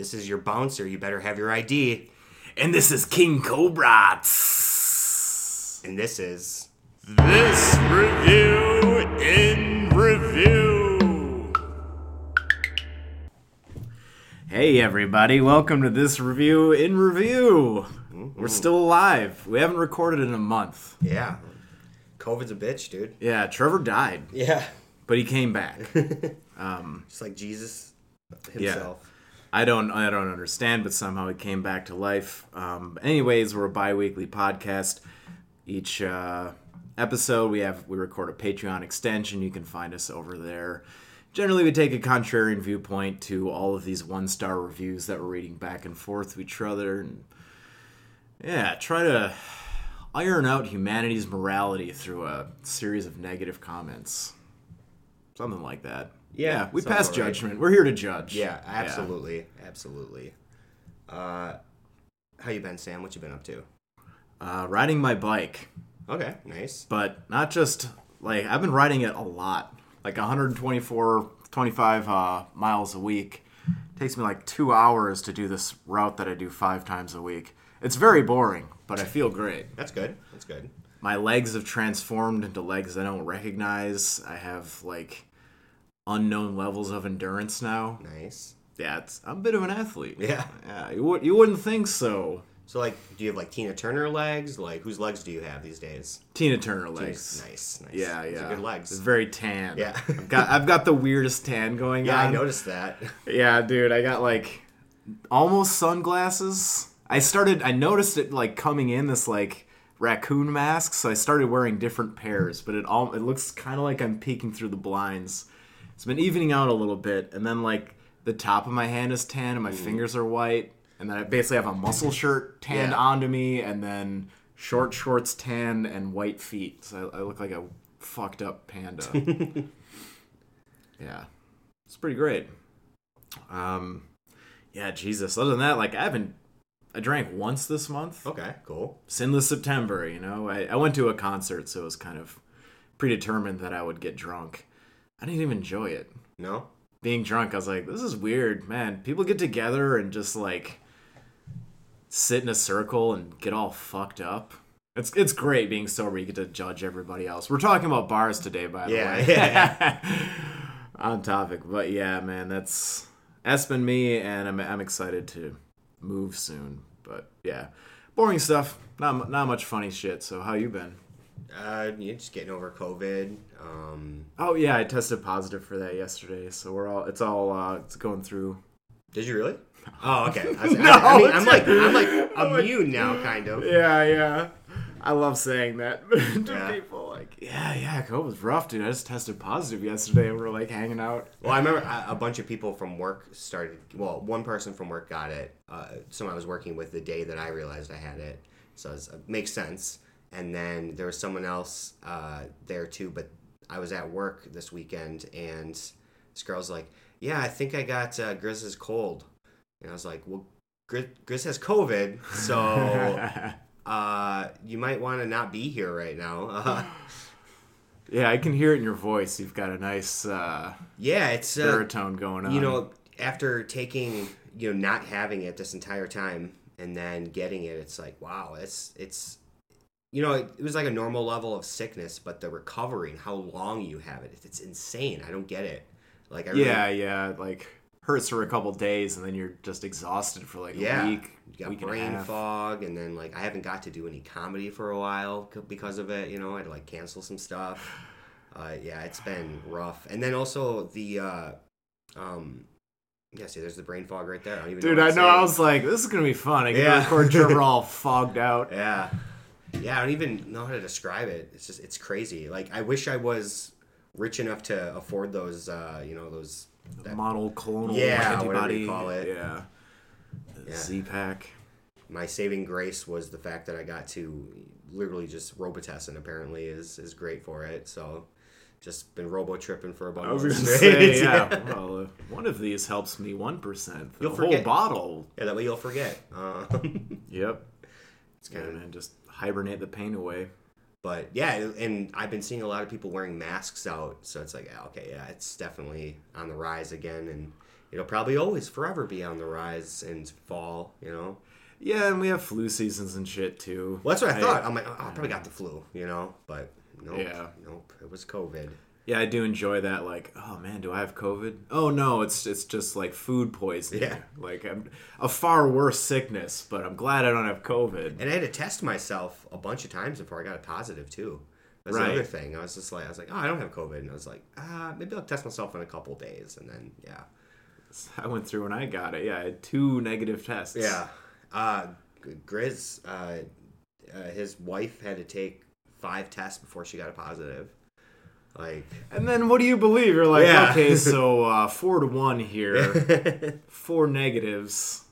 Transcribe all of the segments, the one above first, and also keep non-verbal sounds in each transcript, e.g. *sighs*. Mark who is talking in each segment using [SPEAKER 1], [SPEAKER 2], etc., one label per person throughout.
[SPEAKER 1] This is your bouncer. You better have your ID.
[SPEAKER 2] And this is King Cobra.
[SPEAKER 1] And this is.
[SPEAKER 2] This review in review. Hey, everybody. Welcome to this review in review. We're still alive. We haven't recorded in a month.
[SPEAKER 1] Yeah. COVID's a bitch, dude.
[SPEAKER 2] Yeah, Trevor died,
[SPEAKER 1] Yeah.
[SPEAKER 2] but he came back. *laughs*
[SPEAKER 1] um, Just like Jesus himself.
[SPEAKER 2] I don't I don't understand, but somehow it came back to life. Um, anyways, we're a bi-weekly podcast. Each uh, episode we have we record a Patreon extension. You can find us over there. Generally, we take a contrarian viewpoint to all of these one-star reviews that we're reading back and forth to each other, and yeah, try to iron out humanity's morality through a series of negative comments, something like that.
[SPEAKER 1] Yeah,
[SPEAKER 2] we pass
[SPEAKER 1] about right.
[SPEAKER 2] judgment. We're here to judge.
[SPEAKER 1] Yeah, absolutely. Absolutely. Uh, how you been, Sam? What you been up to?
[SPEAKER 2] Uh, riding my bike,
[SPEAKER 1] Okay, nice.
[SPEAKER 2] but not just like I've been riding it a lot, like 124, 25 uh, miles a week. takes me like two hours to do this route that I do five times a week. It's very boring, but I feel great.
[SPEAKER 1] That's good. That's good.
[SPEAKER 2] My legs have transformed into legs I don't recognize. I have like unknown levels of endurance now.
[SPEAKER 1] Nice.
[SPEAKER 2] Yeah, it's, I'm a bit of an athlete.
[SPEAKER 1] Yeah.
[SPEAKER 2] yeah. You would you wouldn't think so.
[SPEAKER 1] So, like, do you have like Tina Turner legs? Like, whose legs do you have these days?
[SPEAKER 2] Tina Turner legs.
[SPEAKER 1] Nice, nice.
[SPEAKER 2] Yeah, yeah.
[SPEAKER 1] good legs.
[SPEAKER 2] It's very tan.
[SPEAKER 1] Yeah.
[SPEAKER 2] I've got I've got the weirdest tan going
[SPEAKER 1] yeah,
[SPEAKER 2] on.
[SPEAKER 1] I noticed that.
[SPEAKER 2] Yeah, dude, I got like almost sunglasses. I started I noticed it like coming in this like raccoon mask, so I started wearing different pairs, but it all it looks kind of like I'm peeking through the blinds. It's been evening out a little bit, and then like the top of my hand is tan and my fingers are white, and then I basically have a muscle shirt tanned
[SPEAKER 1] Yeah.
[SPEAKER 2] onto me, and then short shorts tan and white feet. So I, I look like a fucked up panda. *laughs* yeah, it's pretty great. Um, yeah, Jesus. Other than that, like I haven't. I drank once this month.
[SPEAKER 1] Okay, cool.
[SPEAKER 2] Sinless September. You know, I, I went to a concert, so it was kind of predetermined that I would get drunk. I didn't even enjoy it.
[SPEAKER 1] No?
[SPEAKER 2] Being drunk, I was like, this is weird, man. People get together and just like sit in a circle and get all fucked up. It's it's great being sober. You get to judge everybody else. We're talking about bars today, by the
[SPEAKER 1] Yeah,
[SPEAKER 2] way.
[SPEAKER 1] yeah, *laughs*
[SPEAKER 2] On topic, but yeah, man, that's that's been me, and I'm I'm excited to move soon. But yeah, boring stuff. Not not much funny shit. So how you been?
[SPEAKER 1] Uh, you're just getting over COVID. Um,
[SPEAKER 2] Oh yeah, I tested positive for that yesterday. So we're all it's all uh, it's going through.
[SPEAKER 1] did you really? *laughs* Oh, okay. I, was- *laughs* I-
[SPEAKER 2] No,
[SPEAKER 1] I mean, I'm like, I'm like *laughs* immune now, kind of.
[SPEAKER 2] Yeah, yeah. I love saying that to
[SPEAKER 1] Yeah.
[SPEAKER 2] people. Like, yeah, yeah, COVID was rough, dude. I just tested positive yesterday, and we're like hanging out.
[SPEAKER 1] Well, I remember a, bunch of people from work started. Well, one person from work got it. Uh, someone I was working with the day that I realized I had it, so it's- it makes sense. And then there was someone else uh, there too, but I was at work this weekend, and this girl's like, "Yeah, I think I got uh, Grizz's cold," and I was like, "Well, Grizz, Grizz has COVID, so *laughs* uh, you might want to not be here right now." Uh, *laughs*
[SPEAKER 2] yeah, I can hear it in your voice. You've got a nice uh,
[SPEAKER 1] yeah, it's uh,
[SPEAKER 2] baritone going on.
[SPEAKER 1] you know after taking you know not having it this entire time and then getting it it's like wow it's it's you know it, it was like a normal level of sickness but the recovery and how long you have it it's insane i don't get it like I really,
[SPEAKER 2] yeah, yeah, like hurts for a couple days, and then you're just exhausted for like
[SPEAKER 1] yeah
[SPEAKER 2] a week,
[SPEAKER 1] you got
[SPEAKER 2] week
[SPEAKER 1] brain
[SPEAKER 2] and
[SPEAKER 1] fog and then like i haven't got to do any comedy for a while because of it you know i had to like cancel some stuff uh, yeah it's been rough and then also the uh um yeah see there's the brain fog right there I don't even
[SPEAKER 2] Dude,
[SPEAKER 1] what
[SPEAKER 2] I know.
[SPEAKER 1] say.
[SPEAKER 2] I was like, this is gonna be fun. I can
[SPEAKER 1] Yeah.
[SPEAKER 2] record Trevor *laughs* all fogged out.
[SPEAKER 1] Yeah. Yeah, I don't even know how to describe it. It's just it's crazy. Like I wish I was rich enough to afford those uh, you know, those that,
[SPEAKER 2] Monoclonal
[SPEAKER 1] Yeah,
[SPEAKER 2] antibody.
[SPEAKER 1] whatever you call it.
[SPEAKER 2] Yeah.
[SPEAKER 1] Yeah.
[SPEAKER 2] Z pack.
[SPEAKER 1] my saving grace was the fact that I got to literally just Robitussin apparently is is great for it. So just been robo tripping for a bunch
[SPEAKER 2] I was gonna say, *laughs* yeah. Well, uh, one of these helps me one percent. The
[SPEAKER 1] You'll
[SPEAKER 2] whole
[SPEAKER 1] forget.
[SPEAKER 2] bottle.
[SPEAKER 1] yeah, that way you'll forget. Uh, *laughs*
[SPEAKER 2] Yep.
[SPEAKER 1] it's
[SPEAKER 2] Yeah,
[SPEAKER 1] kind of
[SPEAKER 2] man, just hibernate the pain away.
[SPEAKER 1] But yeah, and I've been seeing a lot of people wearing masks out, so it's like, yeah, okay, yeah, it's definitely on the rise again. And it'll probably always forever be on the rise and fall. You know.
[SPEAKER 2] Yeah, and we have flu seasons and shit too.
[SPEAKER 1] Well, that's what I, thought. I'm like, oh, I probably got the flu. You know, but nope.
[SPEAKER 2] Yeah.
[SPEAKER 1] Nope. It was COVID.
[SPEAKER 2] Yeah, I do enjoy that. Like, oh man, do I have COVID? Oh no, it's it's just like food poisoning.
[SPEAKER 1] Yeah.
[SPEAKER 2] like I'm, a far worse sickness, but I'm glad I don't have COVID.
[SPEAKER 1] And I had to test myself a bunch of times before I got a positive too. That's
[SPEAKER 2] Right.
[SPEAKER 1] another thing. I was just like, I was like, oh, I don't have COVID, and I was like, ah, maybe I'll test myself in a couple days, and then yeah,
[SPEAKER 2] I went through when I got it. Yeah, I had two negative tests.
[SPEAKER 1] yeah. Uh, Grizz, uh, uh, his wife had to take five tests before she got a positive. Like,
[SPEAKER 2] And then what do you believe? You're like,
[SPEAKER 1] Yeah.
[SPEAKER 2] okay, so *laughs* uh, four to one here, *laughs* four negatives.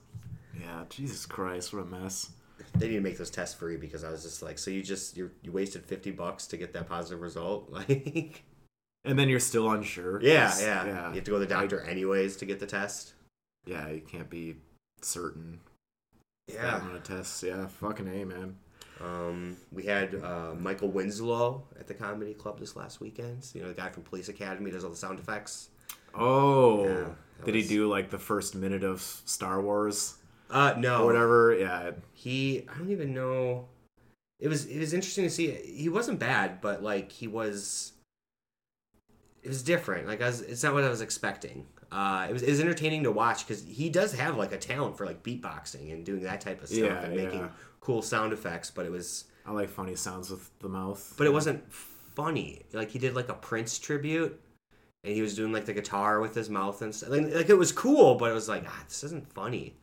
[SPEAKER 2] Yeah, Jesus Christ, what a mess.
[SPEAKER 1] they need to make those tests free because I was just like, so you just you you wasted fifty bucks to get that positive result, *laughs* like.
[SPEAKER 2] And then you're still unsure.
[SPEAKER 1] Yeah, yeah,
[SPEAKER 2] yeah.
[SPEAKER 1] You have to go to the doctor anyways to get the test.
[SPEAKER 2] Yeah, you can't be certain.
[SPEAKER 1] Yeah.
[SPEAKER 2] Amount of tests. Yeah, fucking a man.
[SPEAKER 1] Um, we had uh, Michael Winslow at the comedy club this last weekend. You know, the guy from Police Academy does all the sound effects.
[SPEAKER 2] Oh,
[SPEAKER 1] Yeah,
[SPEAKER 2] did
[SPEAKER 1] was-
[SPEAKER 2] he do like the first minute of Star Wars
[SPEAKER 1] Uh, no,
[SPEAKER 2] whatever? Yeah,
[SPEAKER 1] He, I don't even know. It was it was interesting to see. He wasn't bad, but like he was. It was different. Like I was, it's not what I was expecting. Uh, it was it was entertaining to watch because he does have like a talent for like beatboxing and doing that type of stuff
[SPEAKER 2] Yeah,
[SPEAKER 1] and making
[SPEAKER 2] yeah.
[SPEAKER 1] cool sound effects. But it was
[SPEAKER 2] I like funny sounds with the mouth.
[SPEAKER 1] but it wasn't funny. Like he did like a Prince tribute, and he was doing like the guitar with his mouth and stuff. Like, like it was cool, but it was like ah, this isn't funny.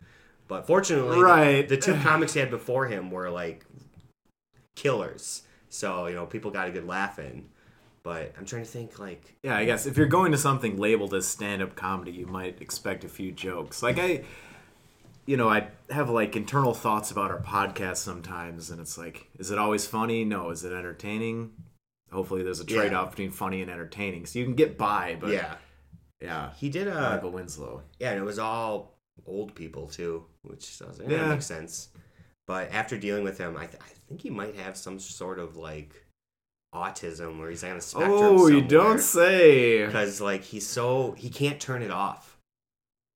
[SPEAKER 1] But fortunately, the-
[SPEAKER 2] Right.
[SPEAKER 1] the, two *laughs* comics he had before him were like killers. So you know people got a good laugh in. But I'm trying to think like
[SPEAKER 2] Yeah, I guess if you're going to something labeled as stand-up comedy, you might expect a few jokes. Like I, you know, I have like internal thoughts about our podcast sometimes, and it's like, is it always funny? No. Is it entertaining? Hopefully, there's a trade-off between funny and entertaining, so you can get by. But
[SPEAKER 1] yeah,
[SPEAKER 2] yeah,
[SPEAKER 1] he did a
[SPEAKER 2] Michael Winslow.
[SPEAKER 1] yeah, and it was all old people too, which like, yeah,
[SPEAKER 2] Yeah.
[SPEAKER 1] sense. But after dealing with him, I, th- I think he might have some sort of like autism where he's on a spectrum.
[SPEAKER 2] Oh, you don't say.
[SPEAKER 1] because like he's so he can't turn it off.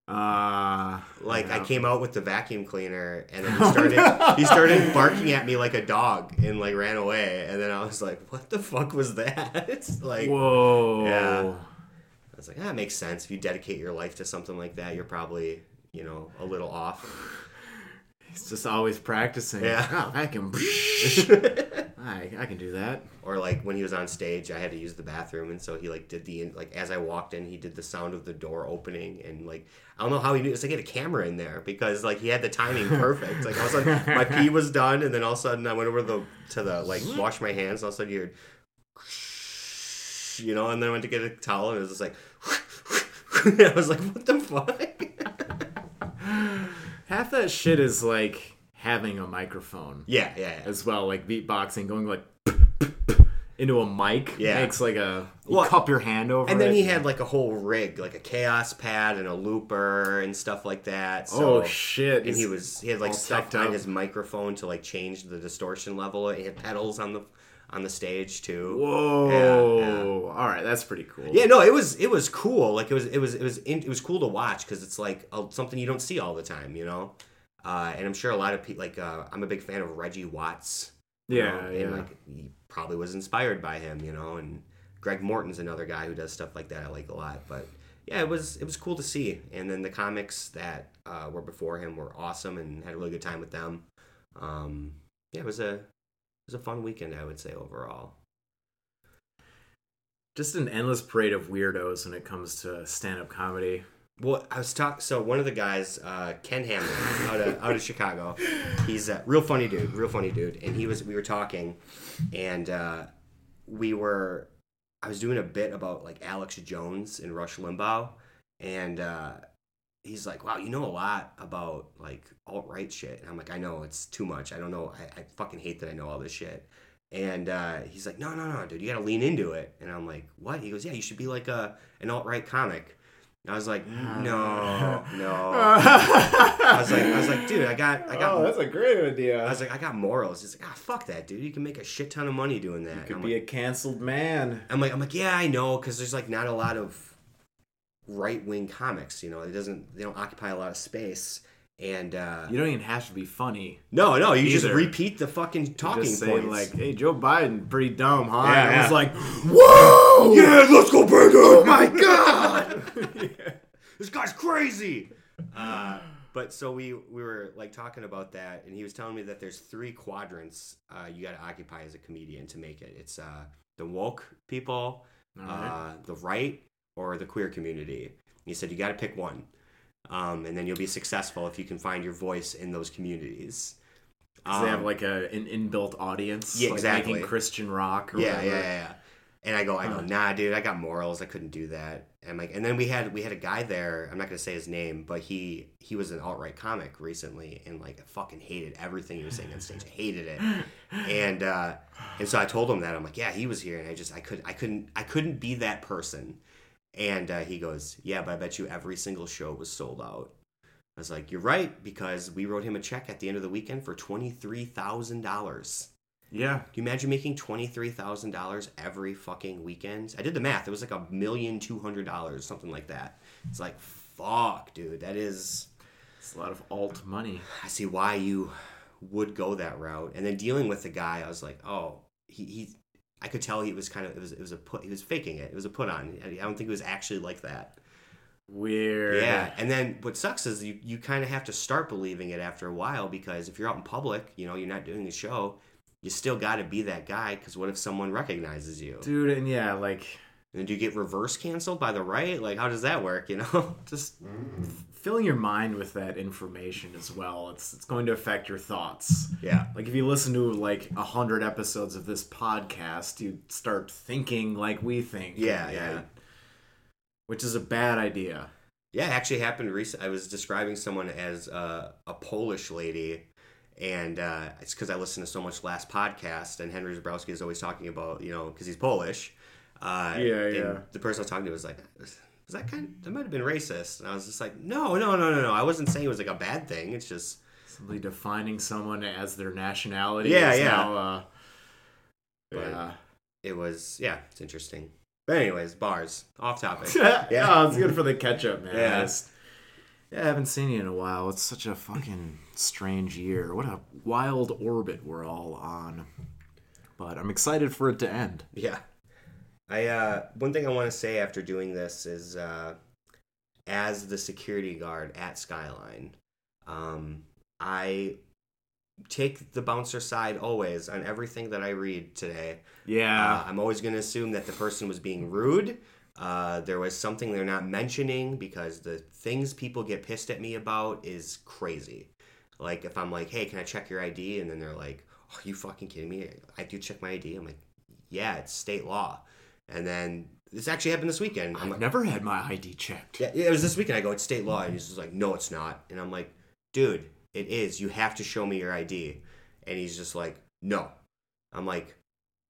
[SPEAKER 2] Uh,
[SPEAKER 1] Like
[SPEAKER 2] yeah.
[SPEAKER 1] I came out with the vacuum cleaner and then he *laughs*
[SPEAKER 2] Oh,
[SPEAKER 1] started he started barking at me like a dog and like ran away and then I was like, what the fuck was that? It's *laughs* like
[SPEAKER 2] Whoa.
[SPEAKER 1] Yeah. I was like, ah, makes sense. If you dedicate your life to something like that, you're probably you know a little off. *sighs*
[SPEAKER 2] He's just always practicing.
[SPEAKER 1] Yeah.
[SPEAKER 2] Oh, I can. *laughs* I, I can do that.
[SPEAKER 1] or like when he was on stage, I had to use the bathroom, and so he like did the like as I walked in, he did the sound of the door opening, and like I don't know how he knew. It's like he had a camera in there because like he had the timing *laughs* perfect. Like all of a sudden my pee was done, and then all of a sudden I went over the to the like wash my hands. And All of a sudden you heard, you know, and then I went to get a towel, and it was just like. *laughs* I was like, "What the fuck?" *laughs*
[SPEAKER 2] Half that shit is like having a microphone
[SPEAKER 1] yeah, yeah, yeah.
[SPEAKER 2] as well, like beatboxing, going like into a mic.
[SPEAKER 1] Yeah.
[SPEAKER 2] Makes like a you
[SPEAKER 1] Well,
[SPEAKER 2] cup your hand over.
[SPEAKER 1] And then
[SPEAKER 2] it.
[SPEAKER 1] he had like a whole rig, like a Kaoss Pad and a looper and stuff like that. So,
[SPEAKER 2] oh shit!
[SPEAKER 1] and he was he had like stuff
[SPEAKER 2] up.
[SPEAKER 1] his microphone to like change the distortion level. He had pedals on the on the stage too.
[SPEAKER 2] Whoa!
[SPEAKER 1] Yeah,
[SPEAKER 2] All right, that's pretty cool.
[SPEAKER 1] Yeah, no, it was it was cool. Like it was it was it was in, it was cool to watch because it's like uh, something you don't see all the time, you know. Uh, and I'm sure a lot of people like uh, I'm a big fan of Reggie Watts.
[SPEAKER 2] Yeah,
[SPEAKER 1] know,
[SPEAKER 2] yeah.
[SPEAKER 1] And like he probably was inspired by him, you know. And Greg Morton's another guy who does stuff like that. I like a lot, but yeah, it was it was cool to see. And then the comics that uh, were before him were awesome and had a really good time with them. Um, yeah, it was a it was a fun weekend, I would say overall.
[SPEAKER 2] Just an endless parade of weirdos when it comes to stand-up comedy.
[SPEAKER 1] Well, I was talking. So one of the guys, uh, Ken Hamlin, out of out of Chicago, he's a real funny dude, real funny dude. And he was, we were talking, and uh, we were, I was doing a bit about like Alex Jones and Rush Limbaugh, and uh, he's like, "Wow, you know a lot about like alt right shit." And I'm like, "I know it's too much. I don't know. I, I fucking hate that I know all this shit." And uh, he's like, "No, no, no, dude, you gotta lean into it." And I'm like, "What?" He goes, "Yeah, you should be like a an alt right comic." I was like, "No, no." I was like, I was like, dude, I got, I got. *laughs*
[SPEAKER 2] oh, that's a great idea.
[SPEAKER 1] I was like, I got morals. He's like, ah, fuck that, dude. You can make a shit ton of money doing that.
[SPEAKER 2] you could be
[SPEAKER 1] like,
[SPEAKER 2] a canceled man.
[SPEAKER 1] I'm like, I'm like, yeah, I know, because there's like not a lot of right wing comics. You know, it doesn't they don't occupy a lot of space. And uh,
[SPEAKER 2] You don't even have to be funny.
[SPEAKER 1] no, no, you just repeat the fucking talking
[SPEAKER 2] Just say
[SPEAKER 1] points.
[SPEAKER 2] like, "Hey, Joe Biden, pretty dumb, huh?"
[SPEAKER 1] Yeah,
[SPEAKER 2] And
[SPEAKER 1] yeah.
[SPEAKER 2] was like, *gasps* "Whoa,
[SPEAKER 1] yeah, let's go big. *laughs*
[SPEAKER 2] oh my god!" *laughs*
[SPEAKER 1] this guy's crazy. Uh, but so we we were like talking about that, and he was telling me that there's three quadrants uh, you got to occupy as a comedian to make it. It's uh, the woke people,
[SPEAKER 2] Alright.
[SPEAKER 1] uh, the right, or the queer community. He said you got to pick one, um, and then you'll be successful if you can find your voice in those communities.
[SPEAKER 2] 'Cause they have
[SPEAKER 1] Um,
[SPEAKER 2] like a an inbuilt audience.
[SPEAKER 1] Yeah,
[SPEAKER 2] like
[SPEAKER 1] exactly.
[SPEAKER 2] Making Christian rock. Or
[SPEAKER 1] yeah,
[SPEAKER 2] whatever.
[SPEAKER 1] yeah, yeah, yeah. And I go, I go, nah, dude, I got morals. I couldn't do that. And I'm like, and then we had we had a guy there. I'm not gonna say his name, but he he was an alt right comic recently, and like I fucking hated everything he was saying on stage. I hated it. And uh, and so I told him that I'm like, yeah, he was here, and I just I could I couldn't I couldn't be that person. And uh, he goes, yeah, but I bet you every single show was sold out. I was like, you're right, because we wrote him a check at the end of the weekend for twenty three thousand dollars.
[SPEAKER 2] Yeah.
[SPEAKER 1] Do you imagine making twenty three thousand dollars every fucking weekend? I did the math. It was like a million two hundred dollars, something like that. It's like fuck, dude. That is.
[SPEAKER 2] It's a lot of alt money.
[SPEAKER 1] I see why you would go that route. And then dealing with the guy, I was like, oh, he. he I could tell he was kind of it was it was a put he was faking it. It was a put on. I don't think it was actually like that.
[SPEAKER 2] Weird.
[SPEAKER 1] Yeah, and then what sucks is you, you kind of have to start believing it after a while because if you're out in public, you know, you're not doing a show, you still got to be that guy because what if someone recognizes you?
[SPEAKER 2] Dude, and yeah, like
[SPEAKER 1] And do you get reverse canceled by the right? Like, how does that work, you know? *laughs*
[SPEAKER 2] just mm-hmm. Filling your mind with that information as well. It's it's going to affect your thoughts.
[SPEAKER 1] yeah.
[SPEAKER 2] Like if you listen to like a hundred episodes of this podcast, you start thinking like we think.
[SPEAKER 1] Yeah, yeah.
[SPEAKER 2] Which is a bad idea.
[SPEAKER 1] Yeah, it actually happened recent. I was describing someone as uh, a Polish lady, and uh, it's because I listened to so much last podcast, and Henry Zebrowski is always talking about, you know, because he's Polish. Uh,
[SPEAKER 2] Yeah,
[SPEAKER 1] and
[SPEAKER 2] yeah.
[SPEAKER 1] The person I was talking to was like, was that kind that might have been racist? And I was just like, no, no, no, no, no. I wasn't saying it was like a bad thing. It's just,
[SPEAKER 2] Simply defining someone as their nationality.
[SPEAKER 1] Yeah, yeah.
[SPEAKER 2] Now, uh,
[SPEAKER 1] But-
[SPEAKER 2] yeah.
[SPEAKER 1] it was, yeah, it's interesting. But anyways, bars, off topic. *laughs*
[SPEAKER 2] yeah, oh, it's good for the catch up, man.
[SPEAKER 1] Yeah.
[SPEAKER 2] I just- yeah, I haven't seen you in a while. It's such a fucking strange year. What a wild orbit we're all on. But I'm excited for it to end.
[SPEAKER 1] Yeah. I uh one thing I want to say after doing this is uh as the security guard at Skyline, um I take the bouncer side always on everything that I read today.
[SPEAKER 2] Yeah.
[SPEAKER 1] Uh, I'm always going to assume that the person was being rude. Uh, there was something they're not mentioning because the things people get pissed at me about is crazy. Like if I'm like, "Hey, can I check your ID?" and then they're like, "Are you fucking kidding me? I do check my ID." I'm like, "Yeah, it's state law." And then this actually happened this weekend. I'm
[SPEAKER 2] I've
[SPEAKER 1] like,
[SPEAKER 2] never had my ID checked.
[SPEAKER 1] yeah, it was this weekend. I go, it's state law. And he's just like, no, it's not. And I'm like, dude, it is. You have to show me your ID. And he's just like, no. I'm like,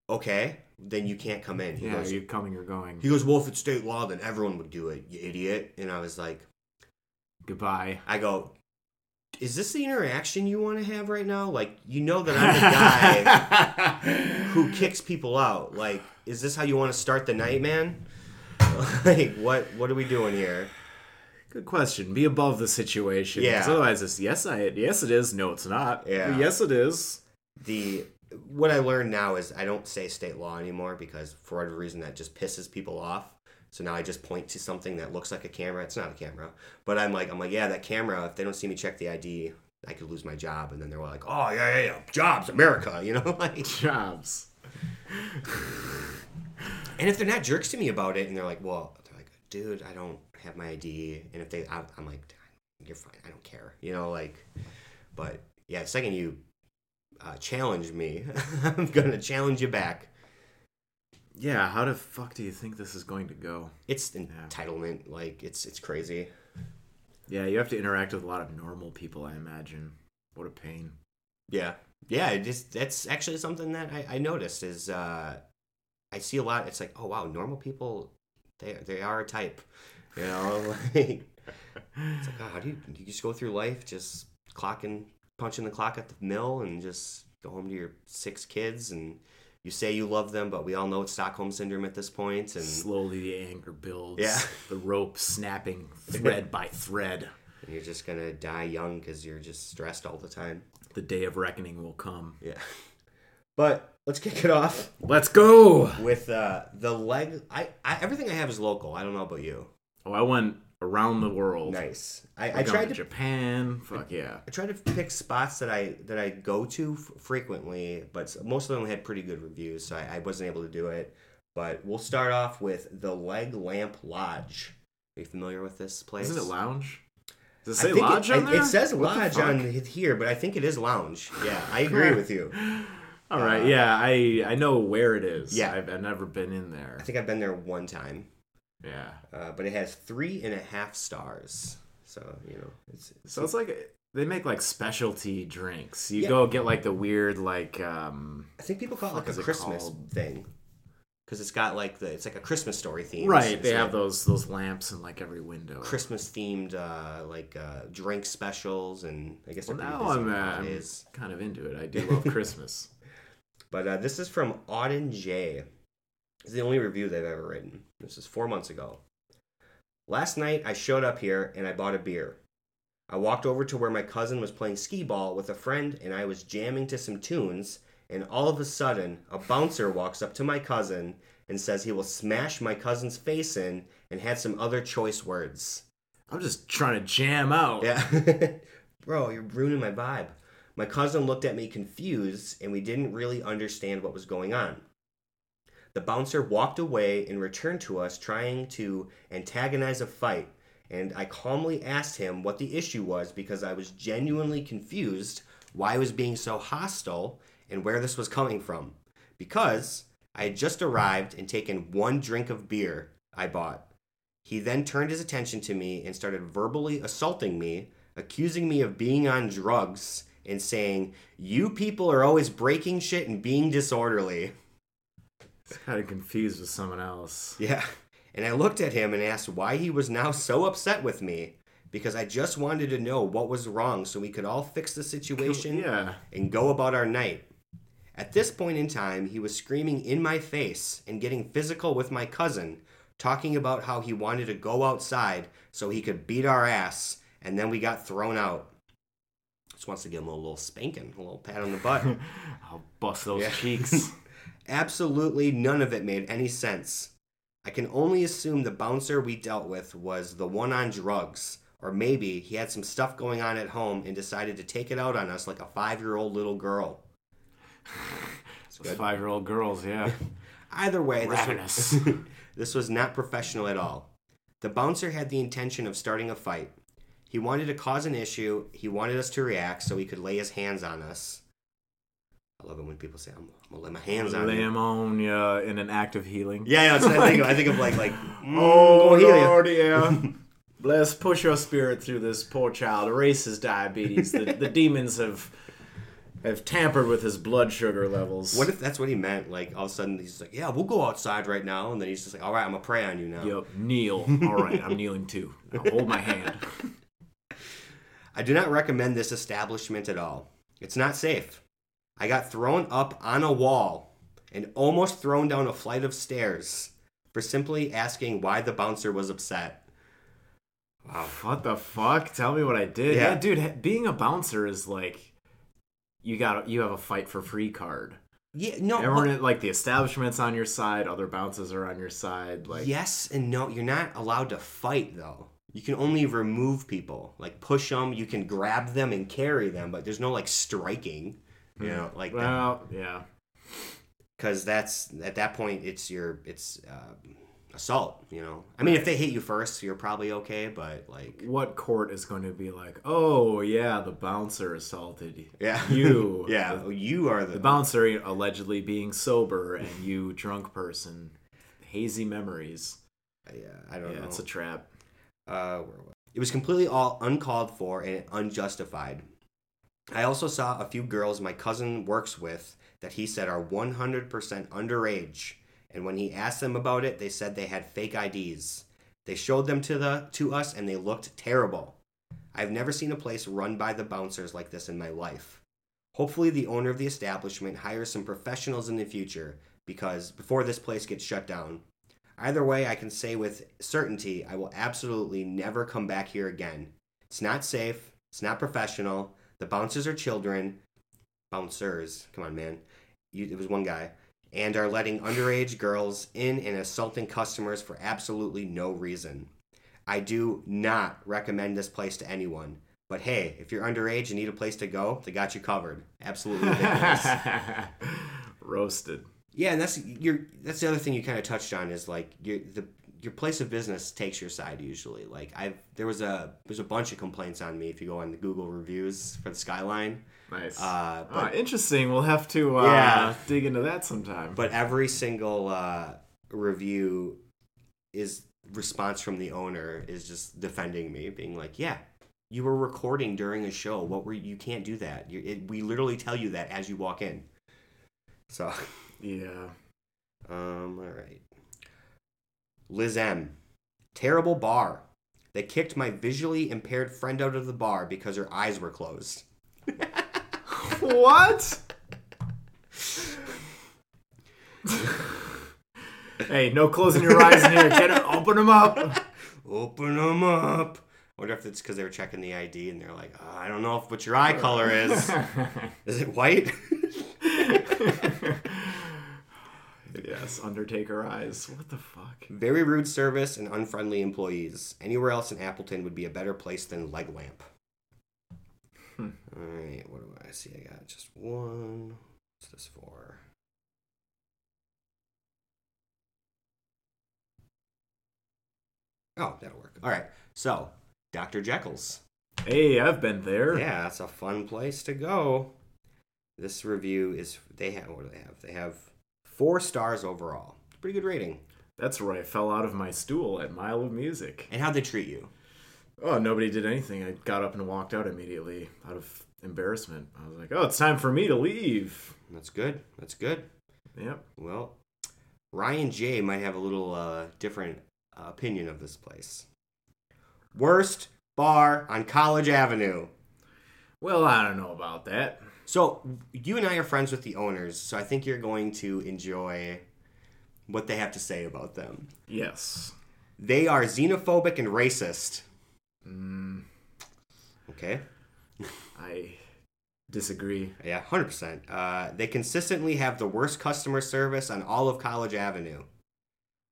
[SPEAKER 1] okay, then you can't come in. He
[SPEAKER 2] Yeah,
[SPEAKER 1] goes,
[SPEAKER 2] are you coming or going?
[SPEAKER 1] he goes, well, if it's state law, then everyone would do it, you idiot. And I was like,
[SPEAKER 2] Goodbye.
[SPEAKER 1] I go, is this the interaction you want to have right now? Like, you know that I'm the guy *laughs* who kicks people out. Like, is this how you want to start the night, man? *laughs* like, what what are we doing here?
[SPEAKER 2] Good question. Be above the situation.
[SPEAKER 1] Yeah.
[SPEAKER 2] Otherwise, it's yes, I yes it is. No, it's not.
[SPEAKER 1] Yeah.
[SPEAKER 2] Yes, it is.
[SPEAKER 1] the what I learned now is I don't say state law anymore because for whatever reason that just pisses people off. So now I just point to something that looks like a camera. It's not a camera, but I'm like I'm like yeah that camera. If they don't see me check the ID, I could lose my job. And then they're like oh yeah yeah yeah jobs America you know *laughs* like. *laughs*
[SPEAKER 2] Jobs.
[SPEAKER 1] And if they're not jerks to me about it and they're like well they're like dude I don't have my ID and if they I, I'm like you're fine I don't care you know like but yeah the second you uh, challenge me *laughs* I'm gonna challenge you back.
[SPEAKER 2] Yeah. How the fuck do you think this is going to go?
[SPEAKER 1] It's entitlement. Like it's it's crazy.
[SPEAKER 2] Yeah, you have to interact with a lot of normal people. I imagine. What a pain.
[SPEAKER 1] Yeah, yeah. It just that's actually something that I, I noticed is uh, I see a lot. It's like oh wow, normal people they they are a type. You know, *laughs* like it's like oh, how do you you just go through life just clocking punching the clock at the mill and just go home to your six kids and you say you love them, but we all know it's Stockholm syndrome at this point. and
[SPEAKER 2] Slowly the anger builds.
[SPEAKER 1] Yeah.
[SPEAKER 2] The rope snapping *laughs* thread by thread.
[SPEAKER 1] and you're just gonna die young because you're just stressed all the time.
[SPEAKER 2] The day of reckoning will come.
[SPEAKER 1] Yeah. But let's kick it off
[SPEAKER 2] Let's go.
[SPEAKER 1] with uh, the leg. I, I everything I have is local. I don't know about you.
[SPEAKER 2] Oh, I went around the world.
[SPEAKER 1] Nice. I,
[SPEAKER 2] I tried
[SPEAKER 1] tried
[SPEAKER 2] to
[SPEAKER 1] to
[SPEAKER 2] Japan. Fuck yeah.
[SPEAKER 1] I try to pick spots that I that I go to f- frequently, but most of them had pretty good reviews, so I, I wasn't able to do it. But we'll start off with the Leg Lamp Lodge. Are you familiar with this place?
[SPEAKER 2] Isn't it lounge? Does it say lodge
[SPEAKER 1] it,
[SPEAKER 2] on there?
[SPEAKER 1] It says
[SPEAKER 2] What
[SPEAKER 1] lodge on here, but I think it is lounge. Yeah, I agree with you. *laughs*
[SPEAKER 2] All right, uh, yeah, I I know where it is.
[SPEAKER 1] Yeah.
[SPEAKER 2] I've, I've never been in there.
[SPEAKER 1] I think I've been there one time,
[SPEAKER 2] Yeah,
[SPEAKER 1] uh, but it has three and a half stars. So you know, it's,
[SPEAKER 2] so it's like they make like specialty drinks. You
[SPEAKER 1] Yeah.
[SPEAKER 2] go get like the weird like um
[SPEAKER 1] I think people call it like a Christmas
[SPEAKER 2] called?
[SPEAKER 1] thing because it's got like the it's like a Christmas story theme.
[SPEAKER 2] right.
[SPEAKER 1] It's
[SPEAKER 2] They have those those lamps in like every window.
[SPEAKER 1] Christmas themed uh, like uh, drink specials, and I guess
[SPEAKER 2] Well, now I'm, uh, I'm kind of into it. I do love *laughs* Christmas.
[SPEAKER 1] But uh, this is from Auden J. It's the only review they've ever written. This is four months ago. Last night I showed up here and I bought a beer. I walked over to where my cousin was playing skee ball with a friend and I was jamming to some tunes. And all of a sudden, a bouncer walks up to my cousin and says he will smash my cousin's face in and had some other choice words.
[SPEAKER 2] I'm just trying to jam out.
[SPEAKER 1] Yeah. *laughs* Bro, you're ruining my vibe. My cousin looked at me confused, and we didn't really understand what was going on. The bouncer walked away and returned to us, trying to antagonize a fight. And I calmly asked him what the issue was because I was genuinely confused why he was being so hostile and where this was coming from. Because I had just arrived and taken one drink of beer I bought. He then turned his attention to me and started verbally assaulting me, accusing me of being on drugs, and saying, You people are always breaking shit and being disorderly. *laughs*
[SPEAKER 2] Kind of confused with someone else.
[SPEAKER 1] Yeah. And I looked at him and asked why he was now so upset with me. Because I just wanted to know what was wrong so we could all fix the situation
[SPEAKER 2] Yeah.
[SPEAKER 1] and go about our night. At this point in time, he was screaming in my face and getting physical with my cousin, talking about how he wanted to go outside so he could beat our ass, and then we got thrown out. Just wants to give him a little spanking, a little pat on the butt. *laughs*
[SPEAKER 2] I'll bust those
[SPEAKER 1] Yeah.
[SPEAKER 2] cheeks. *laughs*
[SPEAKER 1] Absolutely none of it made any sense. I can only assume the bouncer we dealt with was the one on drugs, or maybe he had some stuff going on at home and decided to take it out on us like a five year old little girl.
[SPEAKER 2] Five year old girls, yeah. *laughs*
[SPEAKER 1] Either way, this was, *laughs* this was not professional at all. The bouncer had the intention of starting a fight. He wanted to cause an issue, he wanted us to react so he could lay his hands on us. I love it when people say, I'm, I'm gonna lay my hands on
[SPEAKER 2] Lay
[SPEAKER 1] you.
[SPEAKER 2] him on uh, in an act of healing.
[SPEAKER 1] Yeah, yeah, that's what I think of. I think of like, like, *laughs* mm,
[SPEAKER 2] Oh. Lord, yeah. *laughs* Bless, push your spirit through this poor child. Erase his diabetes. The, the demons have have tampered with his blood sugar levels.
[SPEAKER 1] What if that's what he meant? Like, all of a sudden, he's like, yeah, we'll go outside right now. And then he's just like, all right, I'm gonna pray on you now.
[SPEAKER 2] Yep, kneel. All right, I'm kneeling too. Now hold my hand. *laughs*
[SPEAKER 1] I do not recommend this establishment at all. It's not safe. I got thrown up on a wall and almost thrown down a flight of stairs for simply asking why the bouncer was upset. Wow.
[SPEAKER 2] What the fuck? Tell me what I did.
[SPEAKER 1] Yeah.
[SPEAKER 2] Yeah, dude, being a bouncer is like you got you have a fight for free card.
[SPEAKER 1] Yeah, no.
[SPEAKER 2] Everyone like the establishment's on your side, other bounces are on your side. Like
[SPEAKER 1] yes and no. You're not allowed to fight, though. You can only remove people, like push them. You can grab them and carry them, but there's no like striking. You know, like that.
[SPEAKER 2] well, yeah.
[SPEAKER 1] because that's at that point it's your it's uh, assault you know i mean if they hit you first you're probably okay but like
[SPEAKER 2] What court is going to be like, oh yeah, the bouncer assaulted
[SPEAKER 1] yeah
[SPEAKER 2] you. *laughs*
[SPEAKER 1] yeah
[SPEAKER 2] The,
[SPEAKER 1] you are the,
[SPEAKER 2] the bouncer allegedly being sober and you drunk person. Hazy memories.
[SPEAKER 1] yeah i don't
[SPEAKER 2] Yeah,
[SPEAKER 1] know
[SPEAKER 2] it's a trap.
[SPEAKER 1] uh, where was- it was completely all uncalled for and unjustified i also saw a few girls my cousin works with that he said are 100% underage and when he asked them about it they said they had fake ids they showed them to the to us and they looked terrible i've never seen a place run by the bouncers like this in my life Hopefully, the owner of the establishment hires some professionals in the future because before this place gets shut down. Either way, I can say with certainty I will absolutely never come back here again. It's not safe, it's not professional. The bouncers are children. Bouncers, come on, man. You, it was one guy. And are letting underage girls in and assaulting customers for absolutely no reason. I do not recommend this place to anyone. But hey, if you're underage and need a place to go, they got you covered. Absolutely ridiculous. *laughs*
[SPEAKER 2] Roasted.
[SPEAKER 1] yeah, and that's your that's the other thing you kind of touched on is like the your place of business takes your side usually. Like I there was a there's a bunch of complaints on me if you go on the Google reviews for the Skyline.
[SPEAKER 2] Nice.
[SPEAKER 1] Uh, but
[SPEAKER 2] Ah, interesting. We'll have to uh,
[SPEAKER 1] Yeah.
[SPEAKER 2] dig into that sometime.
[SPEAKER 1] but every single uh, review is response from the owner is just defending me, being like, "Yeah, you were recording during a show. What were you can't do that. You, it, we literally tell you that as you walk in." So,
[SPEAKER 2] yeah.
[SPEAKER 1] um, all right. Liz M. Terrible bar. They kicked my visually impaired friend out of the bar because her eyes were closed.
[SPEAKER 2] what? hey, no closing your eyes in here. Get it, open them up.
[SPEAKER 1] Open them up. I wonder if it's because they were checking the ID and they're like, oh, I don't know if what your eye color is. *laughs* is it white?
[SPEAKER 2] Yes, Undertaker eyes. What the fuck?
[SPEAKER 1] Very rude service and unfriendly employees. Anywhere else in Appleton would be a better place than Leg Lamp.
[SPEAKER 2] Hmm.
[SPEAKER 1] All right, what do I see? I got just one. What's this for? Oh, that'll work. All right, so Dr. Jekyll's.
[SPEAKER 2] Hey, I've been there.
[SPEAKER 1] Yeah, it's a fun place to go. This review is they have what do they have? They have four stars overall. Pretty good rating.
[SPEAKER 2] That's where I fell out of my stool at Mile of Music.
[SPEAKER 1] And how'd they treat you?
[SPEAKER 2] Oh, nobody did anything. I got up and walked out immediately out of embarrassment. I was like, oh, it's time for me to leave.
[SPEAKER 1] That's good. That's good.
[SPEAKER 2] Yep.
[SPEAKER 1] Well, Ryan J might have a little uh, different uh, opinion of this place. Worst bar on College Avenue.
[SPEAKER 2] Well, I don't know about that.
[SPEAKER 1] So you and I are friends with the owners, so I think you're going to enjoy what they have to say about them.
[SPEAKER 2] Yes.
[SPEAKER 1] They are xenophobic and racist.
[SPEAKER 2] Mm,
[SPEAKER 1] Okay.
[SPEAKER 2] I disagree.
[SPEAKER 1] Yeah, 100%. Uh, they consistently have the worst customer service on all of College Avenue.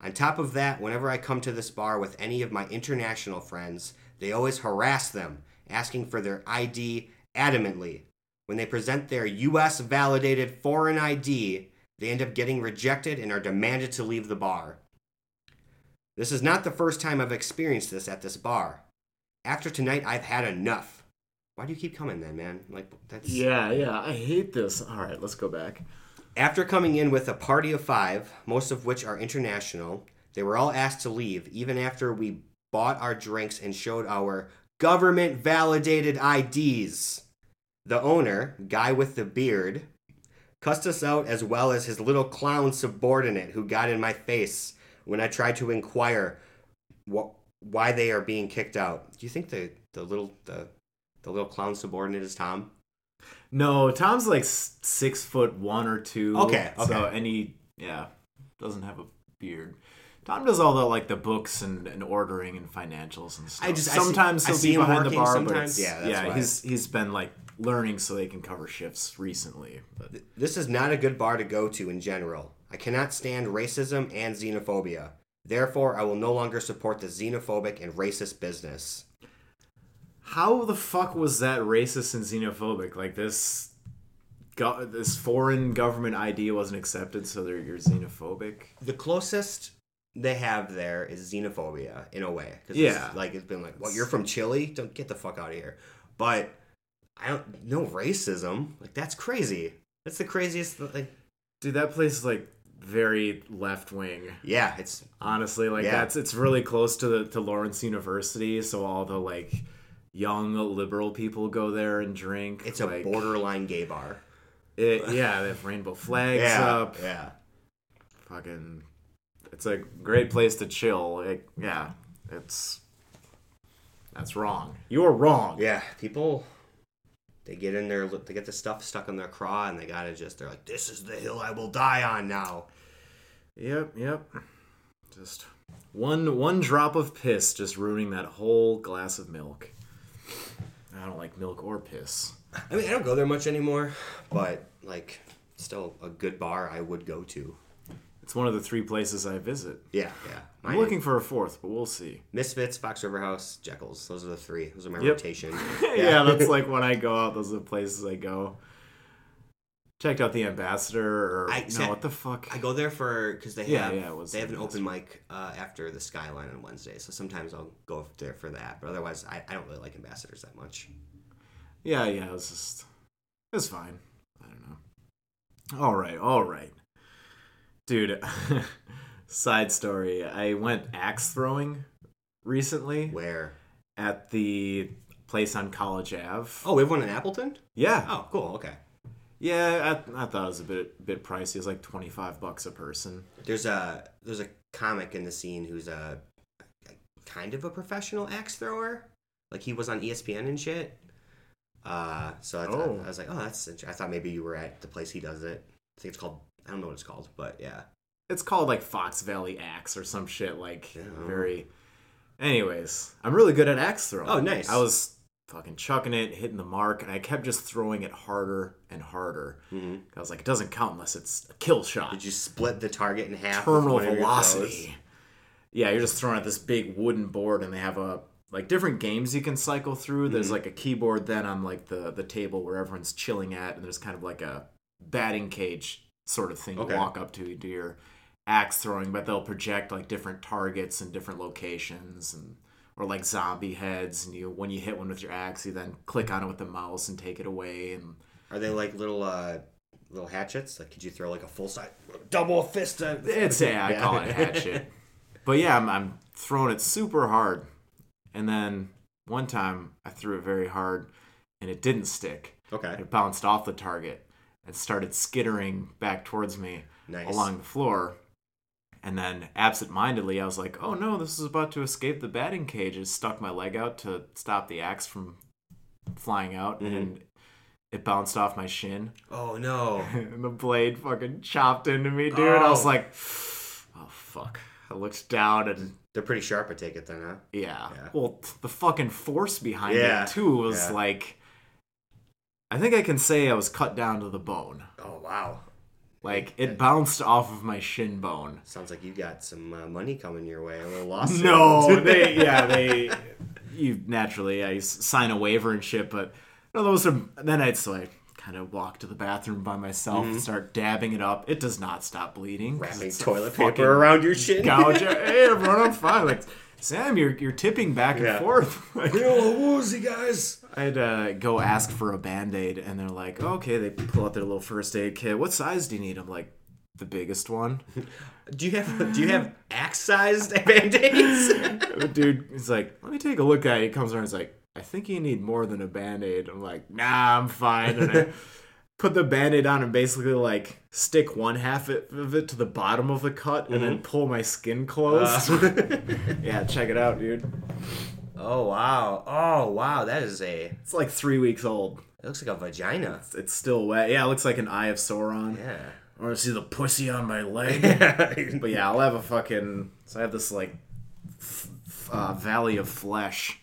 [SPEAKER 1] On top of that, whenever I come to this bar with any of my international friends, they always harass them, asking for their ID adamantly. When they present their US validated foreign ID, they end up getting rejected and are demanded to leave the bar. This is not the first time I've experienced this at this bar. After tonight, I've had enough. Why do you keep coming then, man? Like that's
[SPEAKER 2] Yeah, yeah, I hate this. All right, let's go back.
[SPEAKER 1] After coming in with a party of five, most of which are international, they were all asked to leave even after we bought our drinks and showed our government validated IDs. The owner, guy with the beard, cussed us out as well as his little clown subordinate who got in my face when I tried to inquire wh- why they are being kicked out. Do you think the, the little the, the little clown subordinate is Tom?
[SPEAKER 2] No, Tom's like six foot one or two.
[SPEAKER 1] Okay,
[SPEAKER 2] So,
[SPEAKER 1] okay.
[SPEAKER 2] and he, yeah, doesn't have a beard. Tom does all the like the books and, and ordering and financials and stuff.
[SPEAKER 1] I just- I see-
[SPEAKER 2] sometimes he'll
[SPEAKER 1] see
[SPEAKER 2] be behind the bar,
[SPEAKER 1] sometimes.
[SPEAKER 2] but
[SPEAKER 1] Yeah, that's
[SPEAKER 2] yeah,
[SPEAKER 1] why.
[SPEAKER 2] he's he's been like learning so they can cover shifts recently. But
[SPEAKER 1] This is not a good bar to go to in general. I cannot stand racism and xenophobia. Therefore, I will no longer support the xenophobic and racist business.
[SPEAKER 2] how the fuck was that racist and xenophobic? Like this, go- this foreign government ID wasn't accepted, so they're you're xenophobic.
[SPEAKER 1] The closest they have there is xenophobia in a way. 'Cause
[SPEAKER 2] Yeah.
[SPEAKER 1] It's like it's been like, well, You're from Chile? Don't get the fuck out of here." But I don't no racism. Like that's crazy. That's the craziest. Like
[SPEAKER 2] Dude, that place is like very left wing.
[SPEAKER 1] yeah, it's
[SPEAKER 2] honestly like
[SPEAKER 1] Yeah.
[SPEAKER 2] that's it's really close to the to lawrence university so all the like young liberal people go there and drink
[SPEAKER 1] it's a
[SPEAKER 2] like,
[SPEAKER 1] borderline gay bar.
[SPEAKER 2] it, yeah they have rainbow *laughs* flags
[SPEAKER 1] Yeah,
[SPEAKER 2] up
[SPEAKER 1] yeah.
[SPEAKER 2] fucking it's a great place to chill like yeah it's that's wrong you are wrong
[SPEAKER 1] Yeah, people they get in there, they get the stuff stuck in their craw, and they gotta just they're like, "This is the hill I will die on now."
[SPEAKER 2] Yep, yep. Just one one drop of piss just ruining that whole glass of milk. I don't like milk or piss.
[SPEAKER 1] I mean, I don't go there much anymore, but like, still a good bar I would go to.
[SPEAKER 2] It's one of the three places I visit.
[SPEAKER 1] Yeah, yeah.
[SPEAKER 2] I'm
[SPEAKER 1] Mine-
[SPEAKER 2] looking for a fourth, but we'll see.
[SPEAKER 1] Misfits, Fox River House, Jekyll's. Those are the three. Those are my
[SPEAKER 2] Yep.
[SPEAKER 1] rotation. *laughs*
[SPEAKER 2] yeah, that's *laughs* like when I go out, those are the places I go. Checked out the ambassador or
[SPEAKER 1] I-
[SPEAKER 2] no,
[SPEAKER 1] see,
[SPEAKER 2] what the fuck?
[SPEAKER 1] I go there for because they
[SPEAKER 2] Yeah,
[SPEAKER 1] have
[SPEAKER 2] yeah, it was
[SPEAKER 1] they have an open mic uh, after the Skyline on Wednesday, so sometimes I'll go there for that. But otherwise, I, I don't really like ambassadors that much.
[SPEAKER 2] Yeah, yeah, it was just it was fine. I don't know. All right, all right. Dude, *laughs* side story. I went axe throwing recently
[SPEAKER 1] Where?
[SPEAKER 2] at the place on College Ave.
[SPEAKER 1] Oh, we have one in Appleton.
[SPEAKER 2] Yeah.
[SPEAKER 1] Oh, cool. Okay.
[SPEAKER 2] Yeah, I, I thought it was a bit bit pricey. It was like 25 bucks a person.
[SPEAKER 1] There's a there's a comic in the scene who's a, a kind of a professional axe thrower. Like he was on ESPN and shit. Uh, so I, thought,
[SPEAKER 2] Oh.
[SPEAKER 1] I was like, oh, that's. I thought maybe you were at the place he does it. I think it's called. I don't know what it's called, but yeah.
[SPEAKER 2] It's called like Fox Valley Axe or some shit like
[SPEAKER 1] Yeah.
[SPEAKER 2] very Anyways, I'm really good at axe throwing.
[SPEAKER 1] Oh, nice.
[SPEAKER 2] I was fucking chucking it, hitting the mark, and I kept just throwing it harder and harder.
[SPEAKER 1] hmm
[SPEAKER 2] I was like, it doesn't count unless it's a kill shot.
[SPEAKER 1] Did you split the target in half?
[SPEAKER 2] terminal
[SPEAKER 1] one of your
[SPEAKER 2] velocity. Yeah, you're just throwing at this big wooden board, and they have a like different games you can cycle through. There's
[SPEAKER 1] Mhm.
[SPEAKER 2] like a keyboard then on like the the table where everyone's chilling at, and there's kind of like a batting cage sort of thing
[SPEAKER 1] Okay.
[SPEAKER 2] you walk up to do your axe throwing, but they'll project like different targets and different locations and or like zombie heads and you when you hit one with your axe you then click on it with the mouse and take it away and
[SPEAKER 1] Are they like little uh little hatchets? Like, could you throw like a full size double fist? uh,
[SPEAKER 2] It's yeah, I *laughs* call it a hatchet. But yeah, I'm, I'm throwing it super hard, and then one time I threw it very hard, and it didn't stick.
[SPEAKER 1] Okay.
[SPEAKER 2] It bounced off the target and started skittering back towards me
[SPEAKER 1] Nice.
[SPEAKER 2] along the floor. And then, absent-mindedly, I was like, "Oh no, this is about to escape the batting cage." I stuck my leg out to stop the axe from flying out,
[SPEAKER 1] Mhm.
[SPEAKER 2] and it bounced off my shin
[SPEAKER 1] Oh no. *laughs*
[SPEAKER 2] and the blade fucking chopped into me, dude. I was
[SPEAKER 1] Oh.
[SPEAKER 2] like, oh fuck. I looked down and
[SPEAKER 1] They're pretty sharp. I take it then, huh?
[SPEAKER 2] yeah.
[SPEAKER 1] Yeah.
[SPEAKER 2] Well, the fucking force behind
[SPEAKER 1] Yeah.
[SPEAKER 2] it too was
[SPEAKER 1] Yeah.
[SPEAKER 2] like, I think I can say I was cut down to the bone.
[SPEAKER 1] Oh wow.
[SPEAKER 2] Like it bounced off of my shin bone.
[SPEAKER 1] Sounds like you got some uh, money coming your way. A little lawsuit.
[SPEAKER 2] No, *laughs* they yeah they you naturally I sign a waiver and shit, but no, those are then I'd so I kind of walk to the bathroom by myself and start dabbing it up. It does not stop bleeding.
[SPEAKER 1] Mm-hmm. Wrapping toilet paper around your shin.
[SPEAKER 2] gouge. *laughs* hey everyone, I'm fine. Like Sam, you're you're tipping back and
[SPEAKER 1] Yeah.
[SPEAKER 2] forth. *laughs* Like,
[SPEAKER 1] Yo, woozy guys.
[SPEAKER 2] I'd uh, go ask for a band aid, and they're like, okay, they pull out their little first aid kit. What size do you need? I'm like, the biggest one. *laughs*
[SPEAKER 1] Do you have do you have axe sized *laughs* band-aids? *laughs*
[SPEAKER 2] dude he's like, let me take a look at it. He comes around, he's like, I think you need more than a band aid. I'm like, nah, I'm fine. And I put the band aid on and basically like stick one half of it to the bottom of the cut and then pull my skin closed.
[SPEAKER 1] Uh,
[SPEAKER 2] yeah, check it out, dude.
[SPEAKER 1] Oh wow. Oh wow. That is a.
[SPEAKER 2] It's like three weeks old.
[SPEAKER 1] It looks like a vagina.
[SPEAKER 2] It's, it's still wet. Yeah, it looks like an eye of Sauron.
[SPEAKER 1] Yeah.
[SPEAKER 2] I want to see the pussy on my leg. *laughs* But yeah, I'll have a fucking. So I have this like f- f- uh, valley of flesh.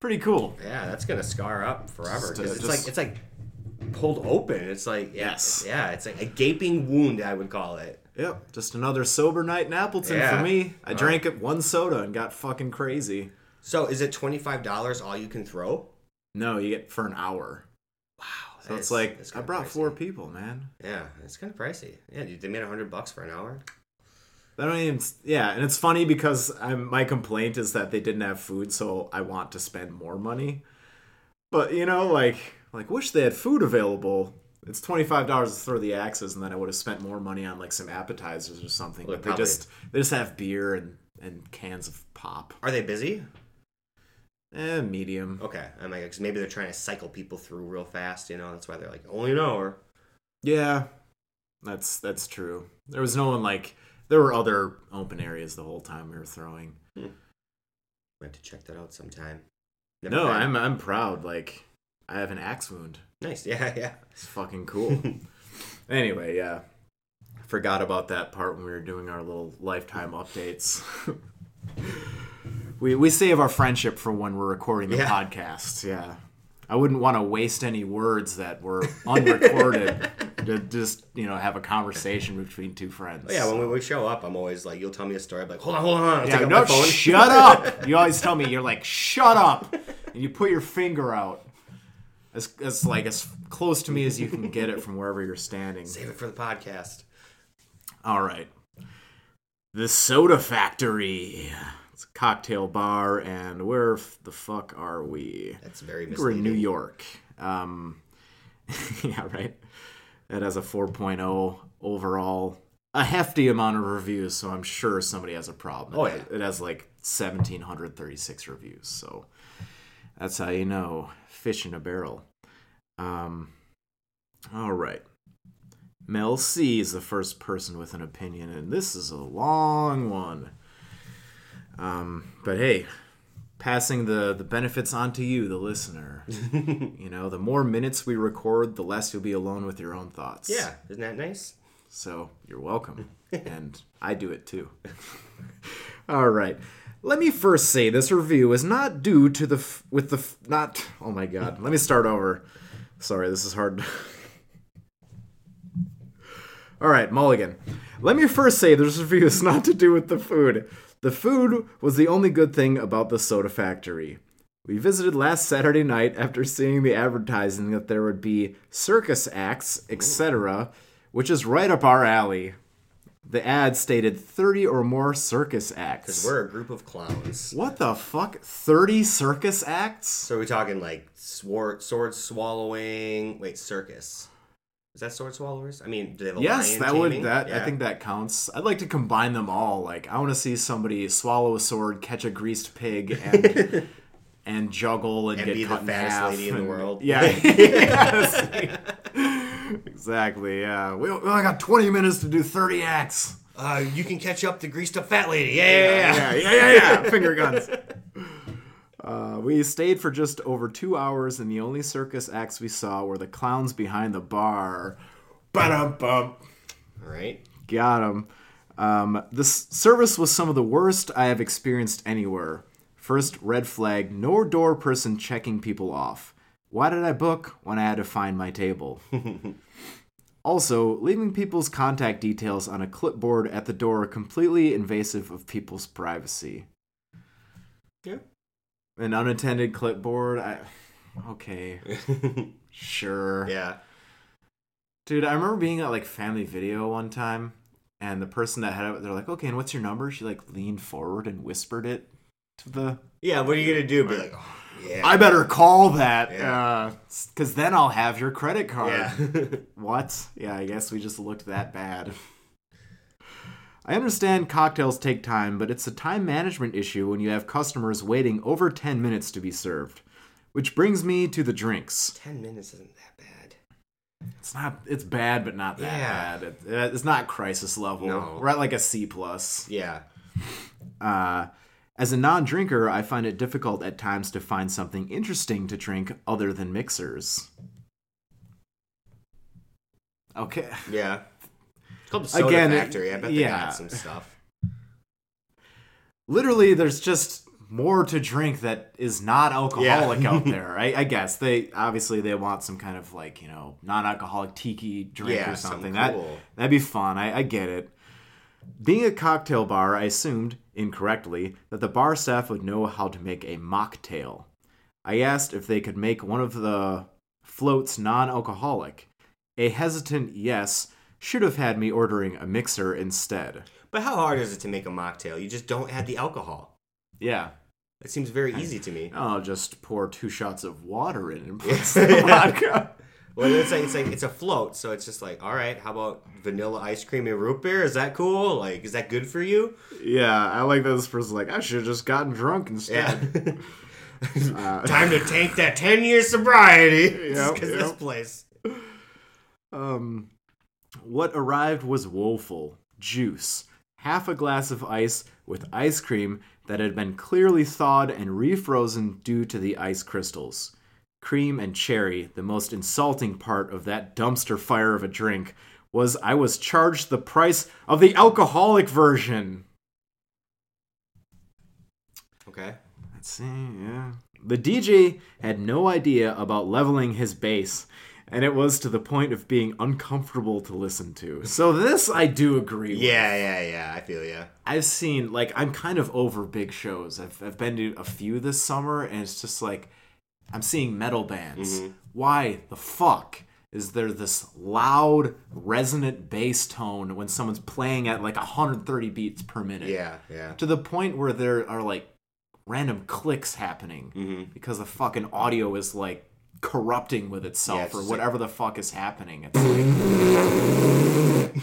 [SPEAKER 2] Pretty cool.
[SPEAKER 1] Yeah, that's gonna scar up forever because it's
[SPEAKER 2] just-
[SPEAKER 1] like it's like pulled open. It's like yeah,
[SPEAKER 2] Yes.
[SPEAKER 1] yeah, it's like a gaping wound. I would call it.
[SPEAKER 2] Yep, just another sober night in Appleton
[SPEAKER 1] Yeah.
[SPEAKER 2] for me. I
[SPEAKER 1] Wow.
[SPEAKER 2] drank it one soda and got fucking crazy.
[SPEAKER 1] So is it twenty five dollars all you can throw?
[SPEAKER 2] No, you get for an hour.
[SPEAKER 1] Wow.
[SPEAKER 2] So it's
[SPEAKER 1] is-
[SPEAKER 2] like I brought
[SPEAKER 1] pricey.
[SPEAKER 2] four people, man.
[SPEAKER 1] Yeah, it's kind of pricey. Yeah, dude, they made a hundred bucks for an hour.
[SPEAKER 2] I don't even. Yeah, and it's funny because I'm, my complaint is that they didn't have food, so I want to spend more money. But you know, like, like wish they had food available. It's twenty five dollars to throw the axes, and then I would have spent more money on like some appetizers or something.
[SPEAKER 1] Well,
[SPEAKER 2] but they just they just have beer and and cans of pop.
[SPEAKER 1] Are they busy?
[SPEAKER 2] Eh, medium.
[SPEAKER 1] Okay, I mean, 'cause maybe they're trying to cycle people through real fast. You know, that's why they're like only an hour.
[SPEAKER 2] Yeah, that's that's true. There was no one like there were other open areas the whole time we were throwing.
[SPEAKER 1] We have to check that out sometime. Never
[SPEAKER 2] No. I'm I'm proud. Like I have an axe wound.
[SPEAKER 1] Nice. *laughs* Yeah, yeah.
[SPEAKER 2] It's fucking cool. *laughs* anyway, yeah. Forgot about that part when we were doing our little lifetime updates. *laughs* we we save our friendship for when we're recording the
[SPEAKER 1] Yeah.
[SPEAKER 2] podcast. Yeah. I wouldn't want to waste any words that were unrecorded *laughs* to just, you know, have a conversation between two friends.
[SPEAKER 1] Oh, yeah, when we, we show up, I'm always like, you'll tell me a story. I'm like, hold on, hold on. I'll
[SPEAKER 2] Yeah,
[SPEAKER 1] take
[SPEAKER 2] no,
[SPEAKER 1] my phone.
[SPEAKER 2] shut *laughs* up. You always tell me you're like, shut up, and you put your finger out, as as like as close to me as you can get it from wherever you're standing.
[SPEAKER 1] Save it for the podcast.
[SPEAKER 2] All right, the Soda Factory. It's a cocktail bar, and where f- the fuck are we?
[SPEAKER 1] That's very
[SPEAKER 2] We're in. New York. Um, *laughs* yeah, right. It has a 4.0 overall, a hefty amount of reviews, so I'm sure somebody has a problem.
[SPEAKER 1] Oh,
[SPEAKER 2] It-
[SPEAKER 1] yeah.
[SPEAKER 2] It has like 1,736 reviews, so that's how you know fish in a barrel. Um, all right. Mel C is the first person with an opinion, and this is a long one. Um, but hey, passing the the benefits on to you, the listener. *laughs* you know, the more minutes we record, the less you'll be alone with your own thoughts.
[SPEAKER 1] Yeah, isn't that nice?
[SPEAKER 2] So you're welcome, *laughs* and I do it too. *laughs* All right. Let me first say this review is not due to the f- with the f- not. Oh my god. Let me start over. Sorry, this is hard. All right, Mulligan. Let me first say this review is not to do with the food. The food was the only good thing about the soda factory. We visited last Saturday night after seeing the advertising that there would be circus acts, etc., which is right up our alley. The ad stated 30 or more circus acts.
[SPEAKER 1] Because We're a group of clowns.
[SPEAKER 2] What the fuck? 30 circus acts?
[SPEAKER 1] So we're talking like sword, sword swallowing. Wait, circus. Is that sword swallowers? I mean, do they have a
[SPEAKER 2] Yes,
[SPEAKER 1] lion
[SPEAKER 2] that would
[SPEAKER 1] taming?
[SPEAKER 2] that I think that counts. I'd like to combine them all. Like I want to see somebody swallow a sword, catch a greased pig, and *laughs* and juggle and,
[SPEAKER 1] And
[SPEAKER 2] get
[SPEAKER 1] be the
[SPEAKER 2] cut in
[SPEAKER 1] fattest
[SPEAKER 2] half
[SPEAKER 1] lady in the world.
[SPEAKER 2] Yeah, *laughs* *laughs* Yes. exactly. Yeah, we, we only got twenty minutes to do thirty acts.
[SPEAKER 1] Uh, you can catch up the greased up fat lady. Yeah, yeah, yeah.
[SPEAKER 2] yeah, yeah, yeah, yeah. Finger guns. Uh, we stayed for just over two hours, and the only circus acts we saw were the clowns behind the bar. Ba-dum-bum.
[SPEAKER 1] All right.
[SPEAKER 2] Got him. Um, this service was some of the worst I have experienced anywhere. First, red flag, no door person checking people off. Why did I book when I had to find my table? *laughs* also, leaving people's contact details on a clipboard at the door completely invasive of people's privacy.
[SPEAKER 1] Yeah.
[SPEAKER 2] An unattended clipboard? I okay. *laughs* Sure.
[SPEAKER 1] yeah.
[SPEAKER 2] Dude, I remember being at like family video one time, and the person that had it, they're like, "Okay, and what's your number?" She like leaned forward and whispered it to the.
[SPEAKER 1] Yeah. What are you gonna do? Be like, oh, yeah.
[SPEAKER 2] I better call that,
[SPEAKER 1] Yeah.
[SPEAKER 2] Uh, because then I'll have your credit card.
[SPEAKER 1] yeah. *laughs*
[SPEAKER 2] What? Yeah, I guess we just looked that bad. I understand cocktails take time, but it's a time management issue when you have customers waiting over 10 minutes to be served. Which brings me to the drinks.
[SPEAKER 1] Ten minutes isn't that bad.
[SPEAKER 2] It's not. It's bad, but not that
[SPEAKER 1] Yeah.
[SPEAKER 2] bad. It, it's not crisis level.
[SPEAKER 1] No.
[SPEAKER 2] We're at like a C plus.
[SPEAKER 1] Yeah.
[SPEAKER 2] Uh, as a non-drinker, I find it difficult at times to find something interesting to drink other than mixers. Okay.
[SPEAKER 1] Yeah. Called Soda
[SPEAKER 2] Again,
[SPEAKER 1] Factory. I bet they
[SPEAKER 2] yeah.
[SPEAKER 1] got some stuff.
[SPEAKER 2] Literally, there's just more to drink that is not alcoholic
[SPEAKER 1] Yeah.
[SPEAKER 2] out *laughs* there. I, I guess they obviously they want some kind of like you know non-alcoholic tiki drink
[SPEAKER 1] Yeah,
[SPEAKER 2] or
[SPEAKER 1] something
[SPEAKER 2] something. That that'd be fun. I, I get it. Being a cocktail bar, I assumed incorrectly that the bar staff would know how to make a mocktail. I asked if they could make one of the floats non-alcoholic. A hesitant yes should have had me ordering a mixer instead.
[SPEAKER 1] But how hard is it to make a mocktail? You just don't add the alcohol.
[SPEAKER 2] Yeah,
[SPEAKER 1] It seems very easy to me. *laughs*
[SPEAKER 2] I'll just pour two shots of water in and put *laughs* some vodka. *laughs*
[SPEAKER 1] Well, it's like it's like it's a float, so it's just like, all right, how about vanilla ice cream and root beer? Is that cool? Like, is that good for you?
[SPEAKER 2] Yeah, I like that this person's like, I should have just gotten drunk instead.
[SPEAKER 1] Yeah. Time to tank that ten year sobriety.
[SPEAKER 2] Yep,
[SPEAKER 1] because this place.
[SPEAKER 2] Um, what arrived was woeful. Juice. Half a glass of ice with ice cream that had been clearly thawed and refrozen due to the ice crystals. cream, and cherry, the most insulting part of that dumpster fire of a drink was I was charged the price of the alcoholic version.
[SPEAKER 1] Okay.
[SPEAKER 2] Let's see, yeah. The DJ had no idea about leveling his bass, and it was to the point of being uncomfortable to listen to. So this I do agree with.
[SPEAKER 1] Yeah, yeah, yeah. I feel ya.
[SPEAKER 2] I've seen like I'm kind of over big shows. I've I've been to a few this summer and it's just like I'm seeing metal bands. Why the fuck is there this loud resonant bass tone when someone's playing at like 130 beats per minute?
[SPEAKER 1] Yeah, yeah.
[SPEAKER 2] To the point where there are like random clicks happening
[SPEAKER 1] Mm-hmm.
[SPEAKER 2] because the fucking audio is like corrupting with itself
[SPEAKER 1] Yeah, it's
[SPEAKER 2] or whatever the fuck is happening. It's like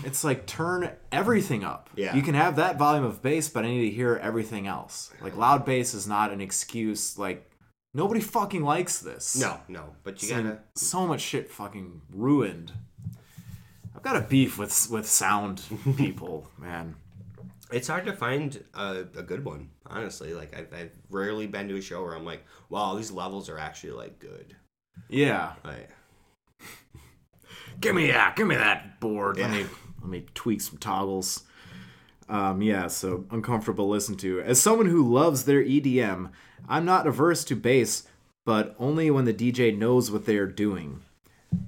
[SPEAKER 2] *laughs* it's like turn everything up.
[SPEAKER 1] Yeah.
[SPEAKER 2] You can have that volume of bass, but I need to hear everything else. Like loud bass is not an excuse. Like nobody fucking likes this.
[SPEAKER 1] No, no. But you
[SPEAKER 2] And
[SPEAKER 1] gotta.
[SPEAKER 2] so much shit fucking ruined. I've got a beef with with sound *laughs* people, man.
[SPEAKER 1] It's hard to find a, a good one, honestly. Like I've, I've rarely been to a show where I'm like, wow, these levels are actually like good.
[SPEAKER 2] Yeah.
[SPEAKER 1] Like,
[SPEAKER 2] Give me that. Give me that board. Let me let me tweak some toggles. Um, yeah, so uncomfortable to listen to. As someone who loves their EDM, I'm not averse to bass, but only when the DJ knows what they are doing.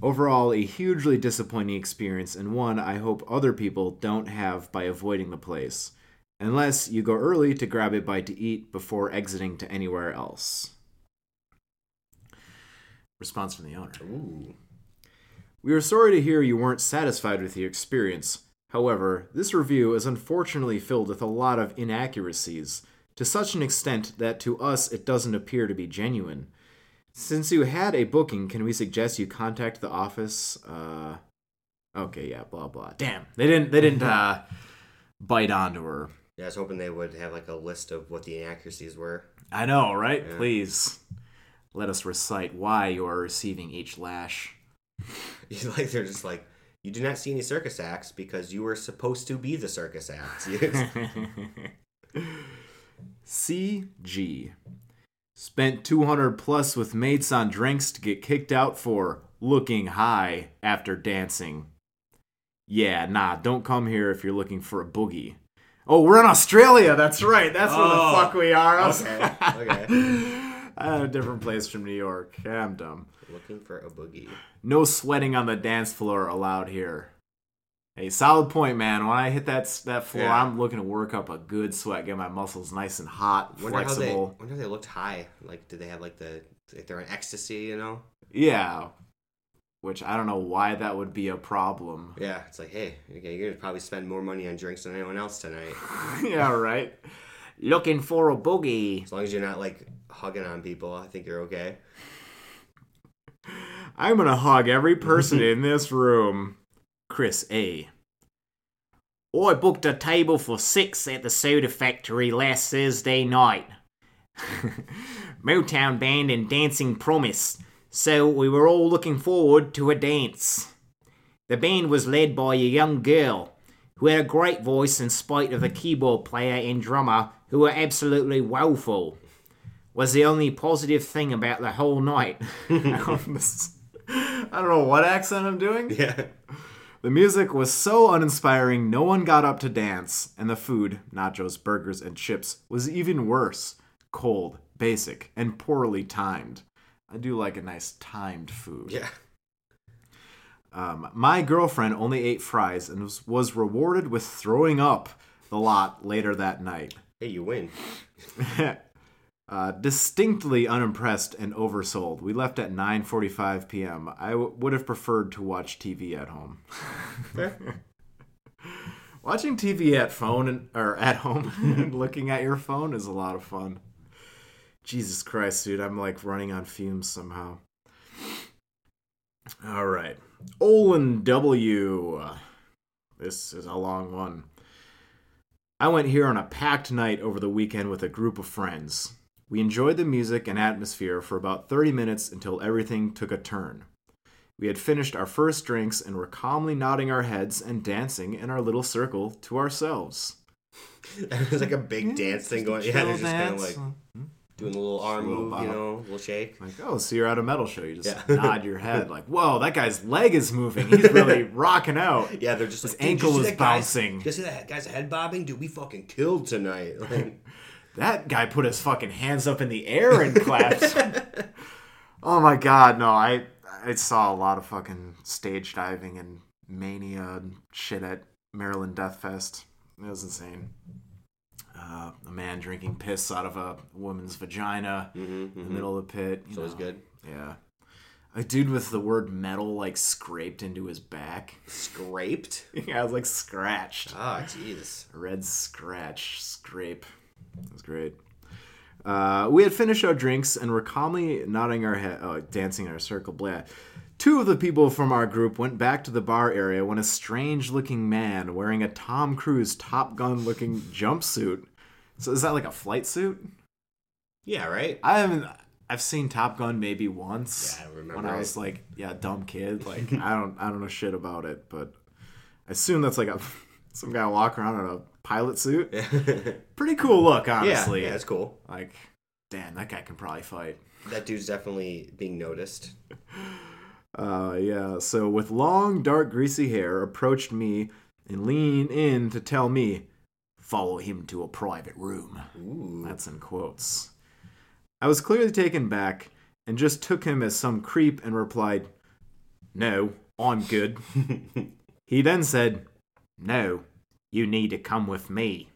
[SPEAKER 2] Overall, a hugely disappointing experience, and one I hope other people don't have by avoiding the place. Unless you go early to grab a bite to eat before exiting to anywhere else. Response from the owner.
[SPEAKER 1] ooh.
[SPEAKER 2] We are sorry to hear you weren't satisfied with the experience. However, this review is unfortunately filled with a lot of inaccuracies, to such an extent that to us it doesn't appear to be genuine. Since you had a booking, can we suggest you contact the office? Uh, okay, yeah, blah blah. Damn, they didn't. They didn't uh, bite onto her.
[SPEAKER 1] Yeah, I was hoping they would have like a list of what the inaccuracies were.
[SPEAKER 2] I know, right? Please let us recite why you are receiving each lash. *laughs*
[SPEAKER 1] like they're just like, you do not see any circus acts because you were supposed to be the circus acts. *laughs*
[SPEAKER 2] CG. Spent 200 plus with mates on drinks to get kicked out for looking high after dancing. Yeah, nah, don't come here if you're looking for a boogie. Oh, we're in Australia. That's right. That's where the
[SPEAKER 1] Oh,
[SPEAKER 2] fuck we are.
[SPEAKER 1] Okay, okay. *laughs*
[SPEAKER 2] A different place from New York. I'm dumb.
[SPEAKER 1] Looking for a boogie.
[SPEAKER 2] No sweating on the dance floor allowed here. Hey, solid point, man. When I hit that that floor,
[SPEAKER 1] Yeah.
[SPEAKER 2] I'm looking to work up a good sweat, get my muscles nice and hot,
[SPEAKER 1] Wonder how they.
[SPEAKER 2] flexible.
[SPEAKER 1] Wonder if they looked high. Like, did they have like the? Like they're in ecstasy, you know?
[SPEAKER 2] Yeah. Which I don't know why that would be a problem.
[SPEAKER 1] Yeah, it's like, hey, okay, you're gonna probably spend more money on drinks than anyone else tonight. *laughs*
[SPEAKER 2] yeah, right. Looking for a boogie.
[SPEAKER 1] As long as you're not like hugging on people, I think you're okay. *laughs*
[SPEAKER 2] I'm gonna hug every person in this room. Chris A. I booked a table for six at the soda factory last Thursday night. *laughs* Motown band and dancing promise, so we were all looking forward to a dance. The band was led by a young girl who had a great voice in spite of the keyboard player and drummer who were absolutely woeful. Was the only positive thing about the whole night. *laughs* I don't know what accent I'm doing.
[SPEAKER 1] Yeah.
[SPEAKER 2] The music was so uninspiring, no one got up to dance, and the food, nachos, burgers, and chips, was even worse cold, basic, and poorly timed. I do like a nice timed food.
[SPEAKER 1] Yeah.
[SPEAKER 2] Um, my girlfriend only ate fries and was, was rewarded with throwing up the lot later that night.
[SPEAKER 1] Hey, you win. *laughs*
[SPEAKER 2] uh, distinctly unimpressed and oversold. We left at 9:45 p.m. I w- would have preferred to watch TV at home. *laughs* Watching TV at phone and, or at home *laughs* and looking at your phone is a lot of fun. Jesus Christ, dude, I'm like running on fumes somehow. All right. Olin W. This is a long one. I went here on a packed night over the weekend with a group of friends. We enjoyed the music and atmosphere for about 30 minutes until everything took a turn. We had finished our first drinks and were calmly nodding our heads and dancing in our little circle to ourselves. *laughs*
[SPEAKER 1] There's like a big dance thing going. Yeah, they're just kind of like, hmm? doing a little arm move, you know, a little shake.
[SPEAKER 2] Like, oh, so you're at a metal show. You just
[SPEAKER 1] Yeah.
[SPEAKER 2] nod your head, like, *laughs* whoa, that guy's leg is moving. He's really *laughs* rocking out.
[SPEAKER 1] Yeah, they're just
[SPEAKER 2] His
[SPEAKER 1] like, "Dude, did
[SPEAKER 2] ankle is
[SPEAKER 1] guy's-
[SPEAKER 2] bouncing.
[SPEAKER 1] You see that guy's head bobbing? Dude, we fucking killed tonight. Like,
[SPEAKER 2] That guy put his fucking hands up in the air and clapped. *laughs* oh my god, no, I I saw a lot of fucking stage diving and mania and shit at Maryland Death Fest. It was insane. Uh, a man drinking piss out of a woman's vagina in the middle of the pit.
[SPEAKER 1] so it was good.
[SPEAKER 2] Yeah. A dude with the word metal like scraped into his back.
[SPEAKER 1] Scraped. *laughs*
[SPEAKER 2] yeah, it was like scratched.
[SPEAKER 1] Ah, jeez.
[SPEAKER 2] Red scratch scrape. Was great. Uh, we had finished our drinks and were calmly nodding our head, oh, dancing in our circle. Blah. Two of the people from our group went back to the bar area when a strange-looking man wearing a Tom Cruise Top Gun-looking jumpsuit. So is that like a flight suit?
[SPEAKER 1] Yeah, right.
[SPEAKER 2] I haven't. I've seen Top Gun maybe once.
[SPEAKER 1] Yeah, I remember
[SPEAKER 2] when I
[SPEAKER 1] it.
[SPEAKER 2] was like, yeah, dumb kid. *laughs* Like I don't, I don't know shit about it, but I assume that's like a *laughs* some guy walk around in a pilot suit. *laughs* Pretty cool look, honestly.
[SPEAKER 1] yeah, that's cool.
[SPEAKER 2] Like, damn, that guy can probably fight.
[SPEAKER 1] That dude's definitely being noticed. *laughs*
[SPEAKER 2] Uh, yeah. So with long, dark, greasy hair, approached me and leaned in to tell me, "Follow him to a private room."
[SPEAKER 1] Ooh.
[SPEAKER 2] That's in quotes. I was clearly taken back and just took him as some creep and replied, No, I'm good. *laughs* he then said, No, you need to come with me.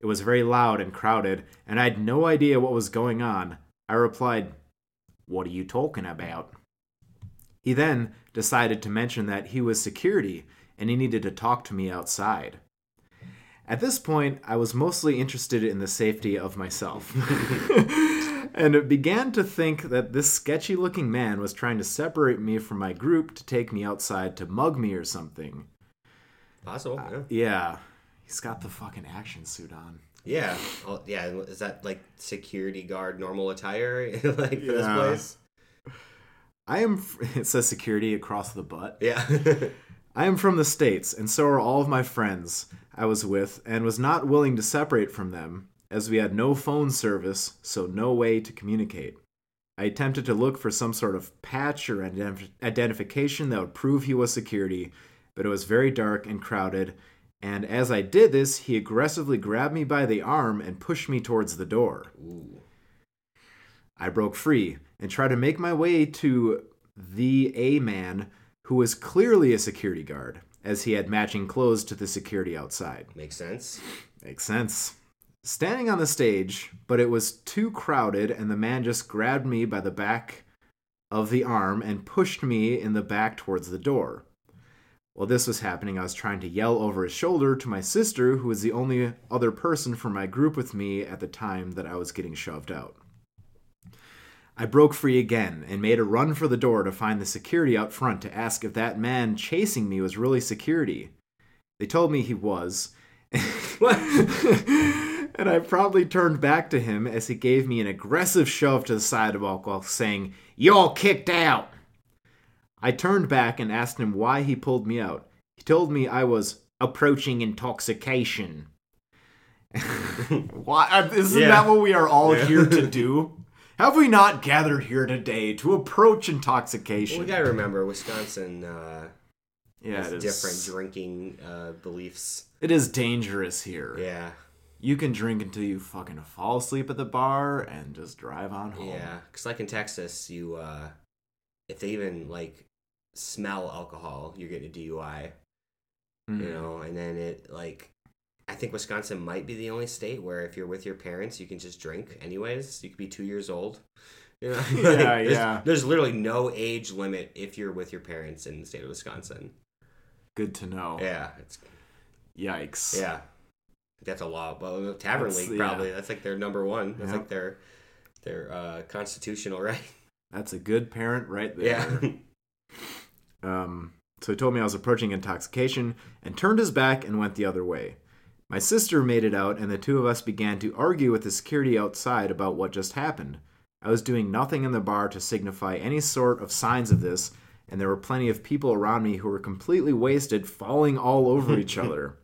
[SPEAKER 2] It was very loud and crowded, and I had no idea what was going on. I replied, What are you talking about? He then decided to mention that he was security and he needed to talk to me outside. At this point, I was mostly interested in the safety of myself. *laughs* and began to think that this sketchy looking man was trying to separate me from my group to take me outside to mug me or something.
[SPEAKER 1] Possible. Uh, yeah.
[SPEAKER 2] Yeah, he's got the fucking action suit on.
[SPEAKER 1] Yeah. Oh, yeah. Is that like security guard normal attire *laughs* like for this place?
[SPEAKER 2] I am, *laughs* it says security across the butt.
[SPEAKER 1] Yeah. *laughs*
[SPEAKER 2] I am from the States, and so are all of my friends I was with, and was not willing to separate from them, as we had no phone service, so no way to communicate. I attempted to look for some sort of patch or identif- identification that would prove he was security, but it was very dark and crowded, and as I did this, he aggressively grabbed me by the arm and pushed me towards the door.
[SPEAKER 1] Ooh.
[SPEAKER 2] I broke free and tried to make my way to the A man, who was clearly a security guard, as he had matching clothes to the security outside.
[SPEAKER 1] Makes sense.
[SPEAKER 2] Makes sense. Standing on the stage, but it was too crowded, and the man just grabbed me by the back of the arm and pushed me in the back towards the door. While this was happening, I was trying to yell over his shoulder to my sister, who was the only other person from my group with me at the time that I was getting shoved out. I broke free again and made a run for the door to find the security out front to ask if that man chasing me was really security. They told me he was. *laughs* and I promptly turned back to him as he gave me an aggressive shove to the sidewalk while saying, You're kicked out! I turned back and asked him why he pulled me out. He told me I was approaching intoxication. *laughs* why? Isn't
[SPEAKER 1] Yeah.
[SPEAKER 2] that what we are all
[SPEAKER 1] Yeah.
[SPEAKER 2] here to *laughs* do? Have we not gathered here today to approach
[SPEAKER 1] Well,
[SPEAKER 2] intoxication?
[SPEAKER 1] we gotta remember Wisconsin uh,
[SPEAKER 2] yeah,
[SPEAKER 1] has
[SPEAKER 2] it is
[SPEAKER 1] different drinking uh, beliefs.
[SPEAKER 2] It is dangerous here.
[SPEAKER 1] Yeah.
[SPEAKER 2] You can drink until you fucking fall asleep at the bar and just drive on home.
[SPEAKER 1] Yeah, because like in Texas, you uh, if they even like smell alcohol, you're getting a DUI.
[SPEAKER 2] Mm.
[SPEAKER 1] You know, and then it like I think Wisconsin might be the only state where if you're with your parents, you can just drink anyways. You could be two years old. *laughs* You know? *laughs*
[SPEAKER 2] Yeah,
[SPEAKER 1] there's,
[SPEAKER 2] yeah.
[SPEAKER 1] There's literally no age limit if you're with your parents in the state of Wisconsin.
[SPEAKER 2] Good to know.
[SPEAKER 1] Yeah, it's
[SPEAKER 2] Yikes.
[SPEAKER 1] yeah. That's a law. Well, Tavern
[SPEAKER 2] That's-
[SPEAKER 1] League
[SPEAKER 2] yeah.
[SPEAKER 1] probably. That's like their number one. That's
[SPEAKER 2] Yeah.
[SPEAKER 1] like their their uh, constitutional *laughs* right.
[SPEAKER 2] That's a good parent right there.
[SPEAKER 1] Yeah.
[SPEAKER 2] Um, so he told me I was approaching intoxication and turned his back and went the other way. My sister made it out, and the two of us began to argue with the security outside about what just happened. I was doing nothing in the bar to signify any sort of signs of this, and there were plenty of people around me who were completely wasted, falling all over each *laughs* other.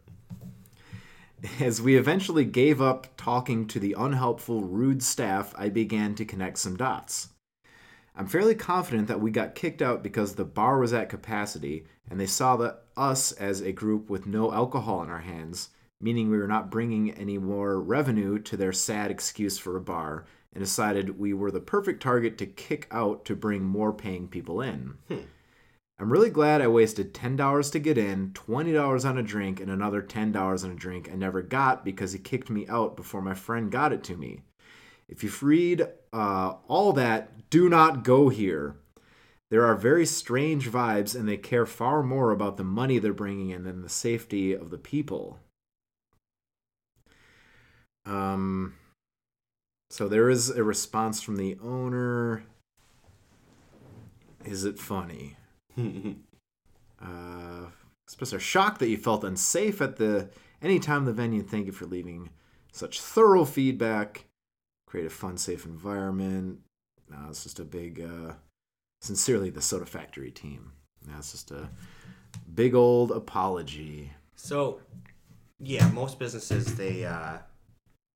[SPEAKER 2] As we eventually gave up talking to the unhelpful, rude staff, I began to connect some dots. I'm fairly confident that we got kicked out because the bar was at capacity and they saw that us as a group with no alcohol in our hands, meaning we were not bringing any more revenue to their sad excuse for a bar, and decided we were the perfect target to kick out to bring more paying people in. Hmm. I'm really glad I wasted $10 to get in, $20 on a drink, and another $10 on a drink I never got because he kicked me out before my friend got it to me. If you've read uh, all that, do not go here. There are very strange vibes, and they care far more about the money they're bringing in than the safety of the people. Um, so there is a response from the owner. Is it funny? *laughs* Uh, express our shock that you felt unsafe at the any time the venue. Thank you for leaving such thorough feedback. Create a fun, safe environment. No, it's just a big, uh, sincerely, the Soda Factory team. That's just a big old apology.
[SPEAKER 1] So, yeah, most businesses they uh,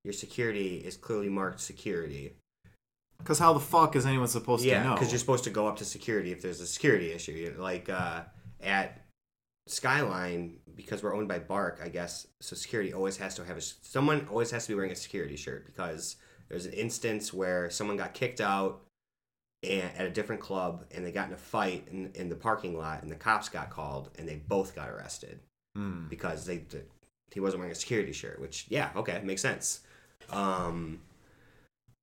[SPEAKER 1] your security is clearly marked security.
[SPEAKER 2] Because how the fuck is anyone supposed to
[SPEAKER 1] Yeah,
[SPEAKER 2] know?
[SPEAKER 1] because you're supposed to go up to security if there's a security issue. Like uh, at Skyline, because we're owned by Bark, I guess. So security always has to have a someone always has to be wearing a security shirt because there's an instance where someone got kicked out and, at a different club and they got in a fight in, in the parking lot and the cops got called and they both got arrested
[SPEAKER 2] Hmm.
[SPEAKER 1] because they he wasn't wearing a security shirt. Which yeah, okay, makes sense. Um,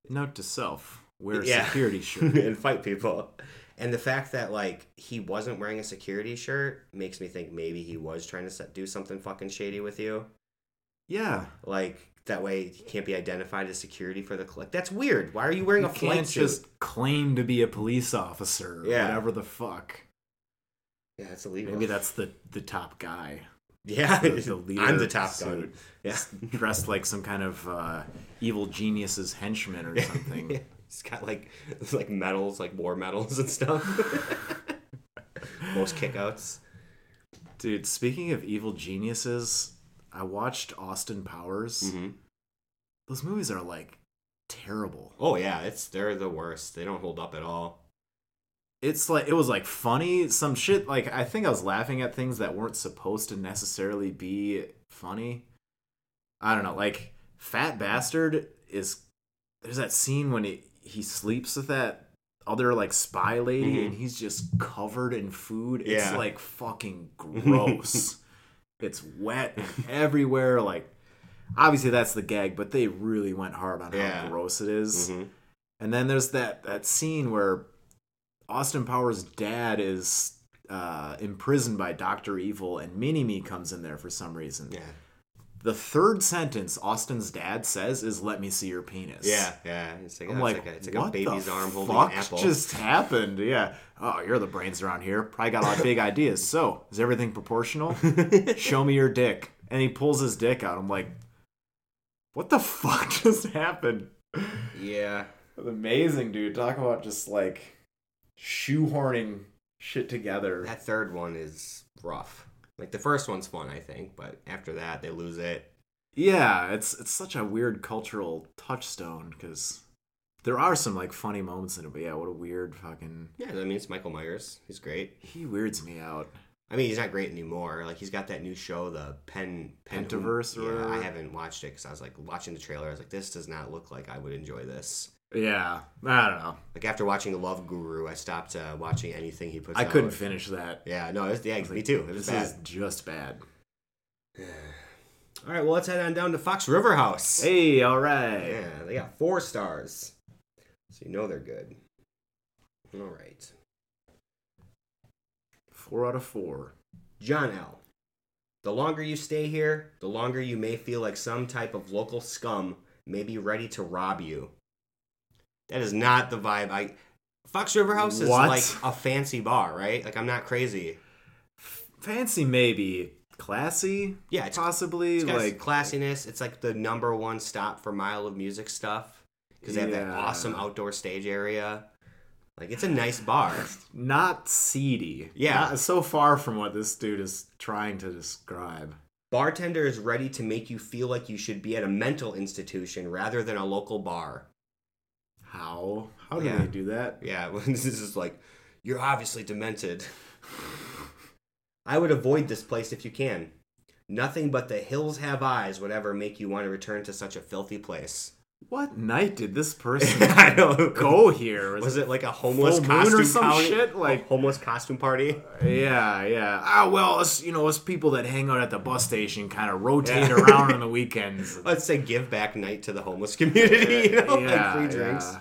[SPEAKER 2] Note to self: wear a
[SPEAKER 1] Yeah.
[SPEAKER 2] security *laughs* shirt.
[SPEAKER 1] and fight people. And the fact that like he wasn't wearing a security shirt makes me think maybe he was trying to do something fucking shady with you.
[SPEAKER 2] yeah,
[SPEAKER 1] Like that way he can't be identified as security for the collect. That's weird. Why are you wearing
[SPEAKER 2] you
[SPEAKER 1] a flight
[SPEAKER 2] can't
[SPEAKER 1] suit?
[SPEAKER 2] just claim to be a police officer.
[SPEAKER 1] Yeah.
[SPEAKER 2] whatever the fuck.
[SPEAKER 1] Yeah, that's illegal.
[SPEAKER 2] Maybe that's the the top guy.
[SPEAKER 1] yeah.
[SPEAKER 2] the- the leader *laughs*
[SPEAKER 1] I'm the top
[SPEAKER 2] suit.
[SPEAKER 1] Yeah.
[SPEAKER 2] dressed like some kind of uh, evil genius's henchman or *laughs* something.
[SPEAKER 1] Yeah. He's got like like medals, like war medals and stuff. *laughs* Most kickouts.
[SPEAKER 2] Dude, speaking of evil geniuses, I watched Austin Powers.
[SPEAKER 1] hmm
[SPEAKER 2] Those movies are like terrible.
[SPEAKER 1] Oh yeah, it's they're the worst. They don't hold up at all.
[SPEAKER 2] It's like it was like funny, some shit like I think I was laughing at things that weren't supposed to necessarily be funny. I don't know, like Fat Bastard is there's that scene when he he sleeps with that other like spy lady
[SPEAKER 1] Mhm.
[SPEAKER 2] and he's just covered in food. It's
[SPEAKER 1] Yeah.
[SPEAKER 2] like fucking *laughs* gross. It's wet everywhere like obviously that's the gag, but they really went hard on
[SPEAKER 1] Yeah.
[SPEAKER 2] how gross it is.
[SPEAKER 1] Mhm.
[SPEAKER 2] And then there's that that scene where Austin Powers' dad is uh, imprisoned by Doctor Evil, and Mini Me comes in there for some reason.
[SPEAKER 1] Yeah.
[SPEAKER 2] The third sentence Austin's dad says is "Let me see your penis."
[SPEAKER 1] Yeah, yeah. It's like,
[SPEAKER 2] I'm like,
[SPEAKER 1] like, a, it's like
[SPEAKER 2] what
[SPEAKER 1] a baby's
[SPEAKER 2] the
[SPEAKER 1] arm holding
[SPEAKER 2] fuck
[SPEAKER 1] an apple.
[SPEAKER 2] just happened? Yeah. Oh, you're the brains around here. Probably got a lot of big ideas. So, is everything proportional? *laughs* Show me your dick. And he pulls his dick out. I'm like, what the fuck *laughs* just happened?
[SPEAKER 1] yeah.
[SPEAKER 2] Amazing, dude. Talk about just like shoehorning shit together.
[SPEAKER 1] That third one is rough. Like the first one's fun, I think, but after that they lose it.
[SPEAKER 2] Yeah, it's it's such a weird cultural touchstone because there are some like funny moments in it, but yeah, what a weird fucking.
[SPEAKER 1] Yeah, I mean it's Michael Myers. He's great.
[SPEAKER 2] He weirds me out.
[SPEAKER 1] I mean he's not great anymore. Like he's got that new show, the Pen Pen
[SPEAKER 2] Pentaverse or
[SPEAKER 1] Yeah, I haven't watched it because I was like watching the trailer. I was like, this does not look like I would enjoy this.
[SPEAKER 2] Yeah, I don't know.
[SPEAKER 1] Like after watching The Love Guru, I stopped uh, watching anything he puts.
[SPEAKER 2] I
[SPEAKER 1] out.
[SPEAKER 2] couldn't finish that.
[SPEAKER 1] Yeah, no, it was, yeah, me too. It was
[SPEAKER 2] This
[SPEAKER 1] bad.
[SPEAKER 2] is just bad.
[SPEAKER 1] All right, well let's head on down to Fox River House.
[SPEAKER 2] Hey, all right.
[SPEAKER 1] Yeah, they got four stars. So you know they're good. All right.
[SPEAKER 2] Four out of four.
[SPEAKER 1] John L. The longer you stay here, the longer you may feel like some type of local scum may be ready to rob you. That is not the vibe I Fox River House is
[SPEAKER 2] What?
[SPEAKER 1] like a fancy bar, right? Like I'm not crazy.
[SPEAKER 2] Fancy, maybe. Classy,
[SPEAKER 1] Yeah, it's,
[SPEAKER 2] possibly.
[SPEAKER 1] it's
[SPEAKER 2] like
[SPEAKER 1] classiness. It's like the number one stop for Mile of Music stuff because they have that awesome outdoor stage area. Like it's a nice bar. *sighs*
[SPEAKER 2] not seedy.
[SPEAKER 1] Yeah.
[SPEAKER 2] Not so far from what this dude is trying to describe.
[SPEAKER 1] Bartender is ready to make you feel like you should be at a mental institution rather than a local bar.
[SPEAKER 2] How? How do
[SPEAKER 1] Yeah.
[SPEAKER 2] they do that?
[SPEAKER 1] Yeah, *laughs* this is like, you're obviously demented. *laughs* I would avoid this place if you can. Nothing but the hills have eyes would ever make you want to return to such a filthy place.
[SPEAKER 2] What night did this *laughs* person
[SPEAKER 1] I don't
[SPEAKER 2] go here?
[SPEAKER 1] Was it like a homeless
[SPEAKER 2] moon or
[SPEAKER 1] costume
[SPEAKER 2] some
[SPEAKER 1] party?
[SPEAKER 2] shit? Like-
[SPEAKER 1] a homeless costume party?
[SPEAKER 2] Yeah, yeah. Ah, well, us, you know, us people that hang out at the bus station kind of rotate
[SPEAKER 1] Yeah.
[SPEAKER 2] around on the *laughs* weekends.
[SPEAKER 1] Let's say give back night to the homeless community. You know,
[SPEAKER 2] yeah,
[SPEAKER 1] like free drinks.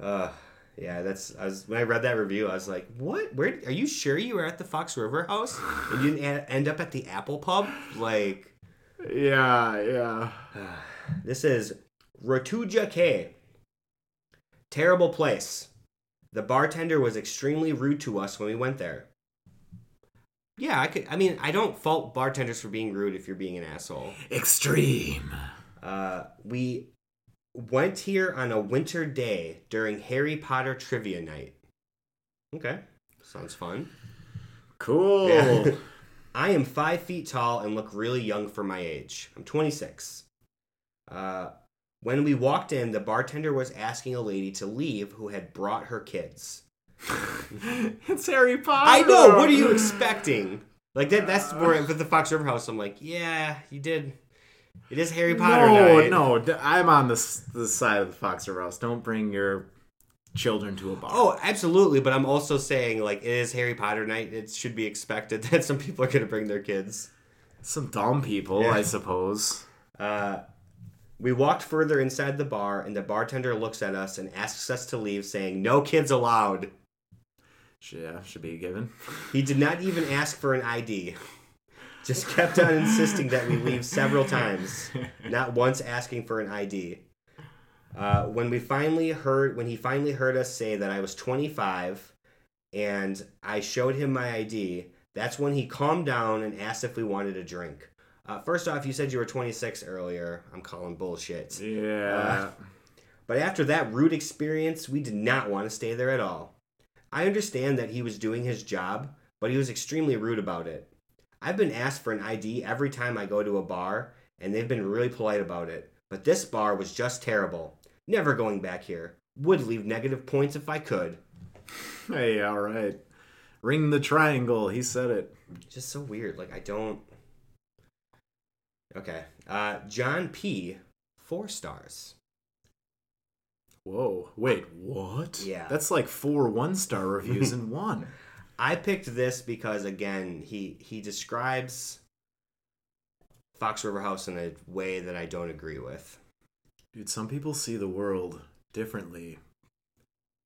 [SPEAKER 2] yeah.
[SPEAKER 1] Uh, yeah, that's. I was when I read that review, I was like, "What? Where? Are you sure you were at the Fox River House and you didn't end up at the Apple Pub? Like,
[SPEAKER 2] Yeah, yeah. *sighs*
[SPEAKER 1] this is Rotuja K. Terrible place. The bartender was extremely rude to us when we went there. Yeah, I could. I mean, I don't fault bartenders for being rude if you're being an asshole.
[SPEAKER 2] Extreme.
[SPEAKER 1] Uh, we went here on a winter day during Harry Potter trivia night. Okay, sounds fun.
[SPEAKER 2] Cool.
[SPEAKER 1] Yeah. *laughs* I am five feet tall and look really young for my age. I'm 26. Uh, when we walked in, the bartender was asking a lady to leave who had brought her kids. *laughs*
[SPEAKER 2] it's Harry Potter.
[SPEAKER 1] I know. What are you expecting? Like that. That's where with the Fox River House. I'm like, yeah, you did. It is Harry Potter
[SPEAKER 2] no,
[SPEAKER 1] night.
[SPEAKER 2] no. I'm on this the side of the Fox River House. Don't bring your children to a bar.
[SPEAKER 1] Oh, absolutely. But I'm also saying, like, it is Harry Potter night. It should be expected *laughs* that some people are going to bring their kids.
[SPEAKER 2] some dumb people,
[SPEAKER 1] Yeah.
[SPEAKER 2] I suppose.
[SPEAKER 1] Uh, we walked further inside the bar, and the bartender looks at us and asks us to leave, saying, No kids allowed.
[SPEAKER 2] Yeah, should be a given.
[SPEAKER 1] He did not even ask for an ID. Just kept on insisting that we leave several times, not once asking for an ID. Uh, when we finally heard, when he finally heard us say that I was 25, and I showed him my ID, that's when he calmed down and asked if we wanted a drink. Uh, first off, you said you were 26 earlier. I'm calling bullshit.
[SPEAKER 2] Yeah.
[SPEAKER 1] But after that rude experience, we did not want to stay there at all. I understand that he was doing his job, but he was extremely rude about it. I've been asked for an ID every time I go to a bar, and they've been really polite about it. But this bar was just terrible. Never going back here. Would leave negative points if I could.
[SPEAKER 2] hey, all right. Ring the triangle. He said it.
[SPEAKER 1] Just so weird. Like, I don't. Okay. Uh, John P., four stars.
[SPEAKER 2] Whoa. Wait, what?
[SPEAKER 1] Yeah.
[SPEAKER 2] That's like four one star reviews *laughs* in one.
[SPEAKER 1] I picked this because again, he he describes Fox River House in a way that I don't agree with.
[SPEAKER 2] Dude, some people see the world differently.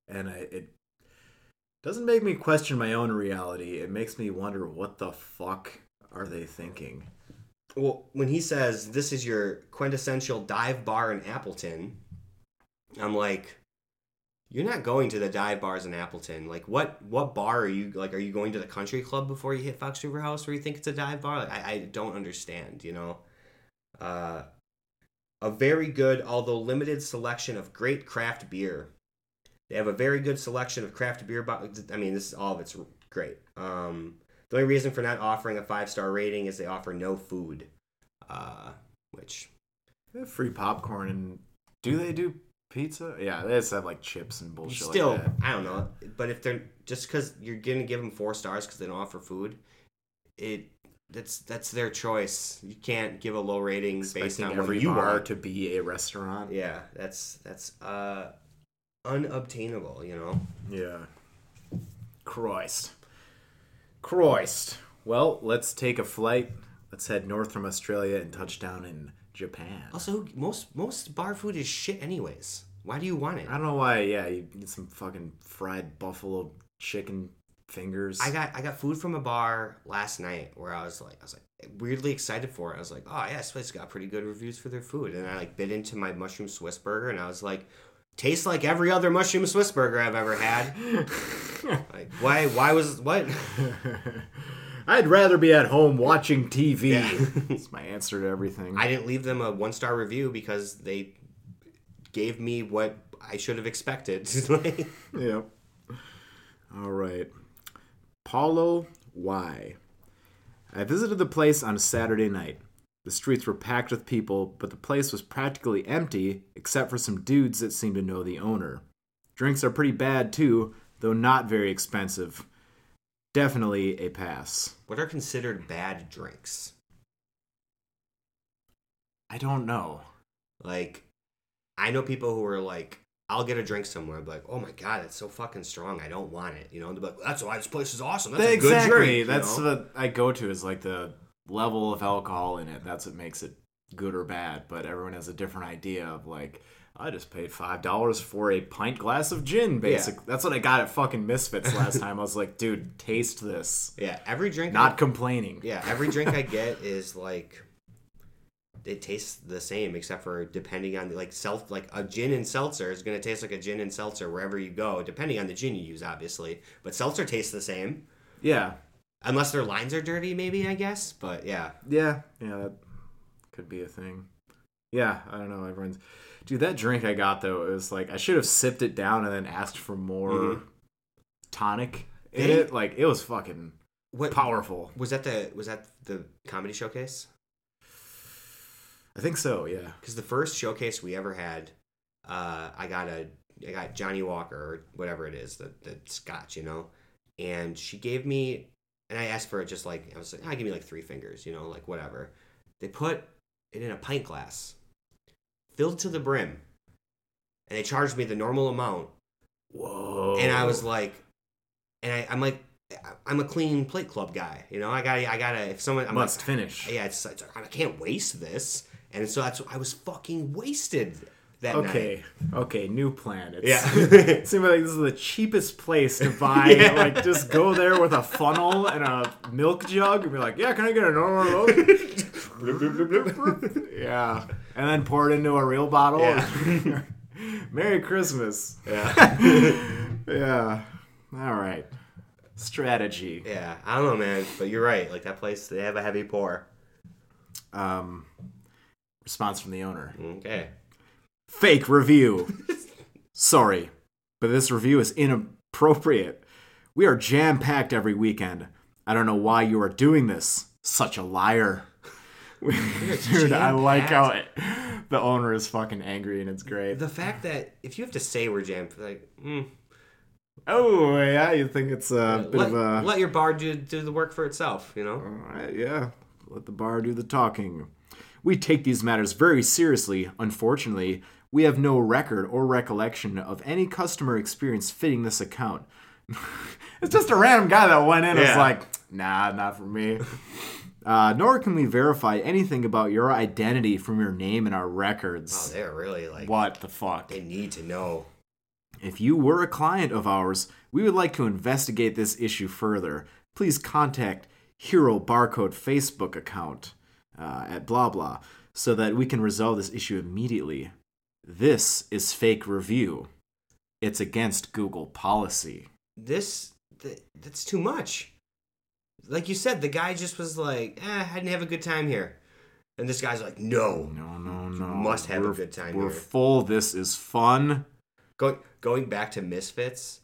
[SPEAKER 2] And I, it doesn't make me question my own reality. It makes me wonder what the fuck are they thinking?
[SPEAKER 1] Well, when he says this is your quintessential dive bar in Appleton, I'm like, you're not going to the dive bars in Appleton. Like, what what bar are you like? Are you going to the country club before you hit Fox River House, where you think it's a dive bar? Like, I, I don't understand. You know, uh, a very good, although limited, selection of great craft beer. They have a very good selection of craft beer. Bo- I mean, this is all of it's great. Um, the only reason for not offering a five star rating is they offer no food, uh, which
[SPEAKER 2] free popcorn and do they do pizza? Yeah, they just have like chips and bullshit
[SPEAKER 1] still
[SPEAKER 2] like that.
[SPEAKER 1] I don't know. But if they're just because you're gonna give them four stars because they don't offer food, it that's that's their choice. You can't give a low rating based on what you are
[SPEAKER 2] to be a restaurant.
[SPEAKER 1] Yeah, that's that's uh unobtainable. You know.
[SPEAKER 2] Yeah. Christ. Christ. Well, let's take a flight. Let's head north from Australia and touch down in Japan.
[SPEAKER 1] Also, most most bar food is shit anyways. Why do you want it?
[SPEAKER 2] I don't know why. Yeah, you get some fucking fried buffalo chicken fingers.
[SPEAKER 1] I got I got food from a bar last night where I was like I was like weirdly excited for it. I was like, oh yeah, this place got pretty good reviews for their food, and I like bit into my mushroom Swiss burger, and I was like, tastes like every other mushroom Swiss burger I've ever had. *laughs* like why why was what? *laughs*
[SPEAKER 2] I'd rather be at home watching TV.
[SPEAKER 1] Yeah. *laughs*
[SPEAKER 2] That's my answer to everything.
[SPEAKER 1] I didn't leave them a one star review because they gave me what I should have expected. Like,
[SPEAKER 2] Yep. All right. Paulo Y. I visited the place on a Saturday night. The streets were packed with people, but the place was practically empty except for some dudes that seemed to know the owner. Drinks are pretty bad too, though not very expensive. Definitely a pass.
[SPEAKER 1] What are considered bad drinks?
[SPEAKER 2] I don't know.
[SPEAKER 1] Like, I know people who are like, I'll get a drink somewhere, be like, oh my god, it's so fucking strong, I don't want it. You know, and they're like, that's why this place is awesome. That's a good drink.
[SPEAKER 2] That's
[SPEAKER 1] know?
[SPEAKER 2] what I go to is like the level of alcohol in it. That's what makes it good or bad. But everyone has a different idea of like, I just paid five dollars for a pint glass of gin. Basic. That's what I got at fucking Misfits last time. I was like, dude, taste this.
[SPEAKER 1] yeah, every drink.
[SPEAKER 2] Not complaining.
[SPEAKER 1] Yeah, every drink I get is like it tastes the same except for depending on the like self like a gin and seltzer is going to taste like a gin and seltzer wherever you go depending on the gin you use obviously but seltzer tastes the same
[SPEAKER 2] Yeah.
[SPEAKER 1] Unless their lines are dirty maybe i guess but yeah
[SPEAKER 2] Yeah. Yeah. That could be a thing. Yeah. I don't know. Everyone's. Dude, that drink I got though, it was like I should have sipped it down and then asked for more
[SPEAKER 1] Mhm.
[SPEAKER 2] tonic in it. Like it was fucking
[SPEAKER 1] what
[SPEAKER 2] powerful.
[SPEAKER 1] was that the was that the comedy showcase
[SPEAKER 2] I think so. Yeah.
[SPEAKER 1] because the first showcase we ever had uh i got a i got Johnnie Walker or whatever it is the, the scotch you know and she gave me and i asked for it just like i was like i give me like three fingers you know like whatever they put it in a pint glass filled to the brim and they charged me the normal amount
[SPEAKER 2] Whoa.
[SPEAKER 1] and i was like and I, i'm like i'm a clean plate club guy you know i gotta i gotta if someone i'm
[SPEAKER 2] must
[SPEAKER 1] like,
[SPEAKER 2] finish.
[SPEAKER 1] yeah, it's, it's I can't waste this, and so that's I was fucking wasted that night.
[SPEAKER 2] Okay, okay, new plan. It's,
[SPEAKER 1] Yeah.
[SPEAKER 2] it *laughs* seems like this is the cheapest place to buy. *laughs*
[SPEAKER 1] Yeah.
[SPEAKER 2] Like, just go there with a funnel and a milk jug and be like, "Yeah, can I get a normal milk?" yeah, and then pour it into a real bottle.
[SPEAKER 1] Yeah. *laughs*
[SPEAKER 2] Merry Christmas.
[SPEAKER 1] Yeah,
[SPEAKER 2] Yeah. All right. Strategy.
[SPEAKER 1] yeah. I don't know, man, but you're right. Like that place, they have a heavy pour.
[SPEAKER 2] Um, response from the owner.
[SPEAKER 1] Okay.
[SPEAKER 2] Fake review. Sorry, but this review is inappropriate. We are jam packed every weekend. I don't know why you are doing this. Such a liar. *laughs* Dude, I like how it, the owner is fucking angry and it's great.
[SPEAKER 1] The fact that if you have to say we're jam, like, mm,
[SPEAKER 2] Oh, yeah, you think it's a bit
[SPEAKER 1] let,
[SPEAKER 2] of a.
[SPEAKER 1] let your bar do do the work for itself. You know.
[SPEAKER 2] Right, yeah. Let the bar do the talking. We take these matters very seriously. Unfortunately, we have no record or recollection of any customer experience fitting this account. *laughs* it's just a random guy that went in and was like, nah, not for me. Uh, nor can we verify anything about your identity from your name in our records.
[SPEAKER 1] Oh, they're really like
[SPEAKER 2] what the fuck?
[SPEAKER 1] they need to know.
[SPEAKER 2] If you were a client of ours, we would like to investigate this issue further. Please contact Hero Barcode Facebook account uh, at blah blah so that we can resolve this issue immediately. This is fake review. It's against Google policy.
[SPEAKER 1] This th- that's too much. Like you said, the guy just was like, eh, I didn't have a good time here. And this guy's like, no.
[SPEAKER 2] No, no, no.
[SPEAKER 1] must have a
[SPEAKER 2] We're-
[SPEAKER 1] good time
[SPEAKER 2] We're
[SPEAKER 1] here.
[SPEAKER 2] full. This is fun.
[SPEAKER 1] Going going back to Misfits,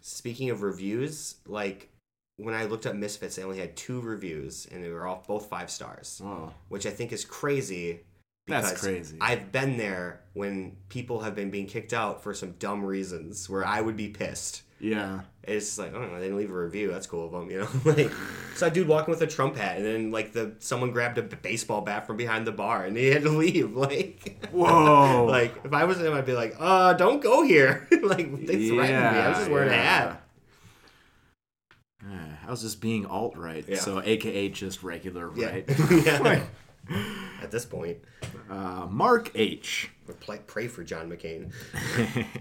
[SPEAKER 1] speaking of reviews, like when I looked up Misfits, they only had two reviews and they were all both five stars,
[SPEAKER 2] Oh,
[SPEAKER 1] which I think is crazy.
[SPEAKER 2] That's crazy.
[SPEAKER 1] I've been there when people have been being kicked out for some dumb reasons where I would be pissed.
[SPEAKER 2] yeah.
[SPEAKER 1] It's just like, oh, they didn't leave a review. That's cool of them, you know. *laughs* like, so a dude walking with a Trump hat, and then like the someone grabbed a baseball bat from behind the bar, and he had to *laughs* leave. Like,
[SPEAKER 2] Whoa. *laughs*
[SPEAKER 1] like if I was him, I'd be like, uh, don't go here. like they threatened me. I was just wearing a hat.
[SPEAKER 2] I was just being alt right,
[SPEAKER 1] Yeah.
[SPEAKER 2] so AKA just regular
[SPEAKER 1] Yeah.
[SPEAKER 2] right.
[SPEAKER 1] yeah. At this point,
[SPEAKER 2] Uh, Mark H.
[SPEAKER 1] pl- pray for John McCain. *laughs*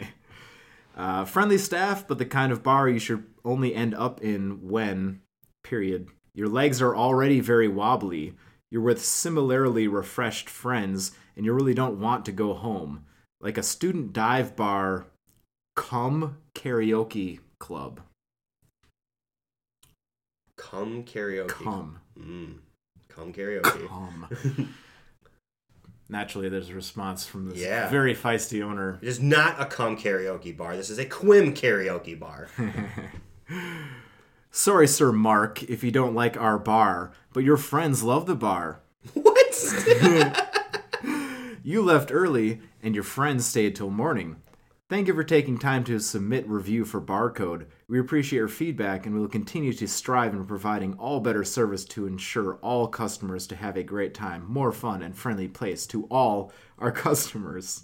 [SPEAKER 2] Uh, friendly staff, but the kind of bar you should only end up in when, period. Your legs are already very wobbly. You're with similarly refreshed friends, and you really don't want to go home. Like a student dive bar, come karaoke club.
[SPEAKER 1] Come karaoke.
[SPEAKER 2] Come.
[SPEAKER 1] Mm. Come karaoke.
[SPEAKER 2] Come. *laughs* Naturally, there's a response from this
[SPEAKER 1] Yeah.
[SPEAKER 2] very feisty owner.
[SPEAKER 1] It is not a cum karaoke bar. This is a Quim karaoke bar. *laughs*
[SPEAKER 2] Sorry, Sir Mark, if you don't like our bar, but your friends love the bar.
[SPEAKER 1] What? *laughs*
[SPEAKER 2] You left early, and your friends stayed till morning. Thank you for taking time to submit review for Barcode. We appreciate your feedback, and we will continue to strive in providing all better service to ensure all customers to have a great time, more fun, and friendly place to all our *laughs* customers.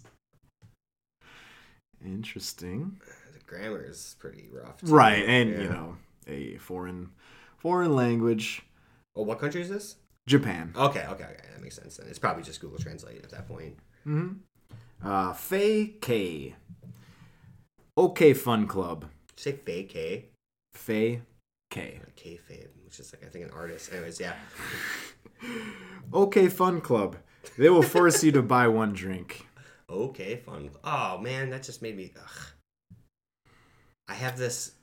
[SPEAKER 2] Interesting.
[SPEAKER 1] the grammar is pretty rough. too.
[SPEAKER 2] Right, and
[SPEAKER 1] Yeah.
[SPEAKER 2] you know, a foreign foreign language.
[SPEAKER 1] Oh, what country is this?
[SPEAKER 2] Japan.
[SPEAKER 1] Okay, okay, okay. That makes sense then. It's probably just Google Translate at that point. Mm-hmm.
[SPEAKER 2] Uh Fei K. Okay Fun Club.
[SPEAKER 1] Say Faye K?
[SPEAKER 2] Fei K.
[SPEAKER 1] K Fabe, which is like I think an artist. Anyways, yeah. *laughs*
[SPEAKER 2] Okay Fun Club. They will force you to buy one drink.
[SPEAKER 1] Okay, fun. Oh man, that just made me. Ugh. I have this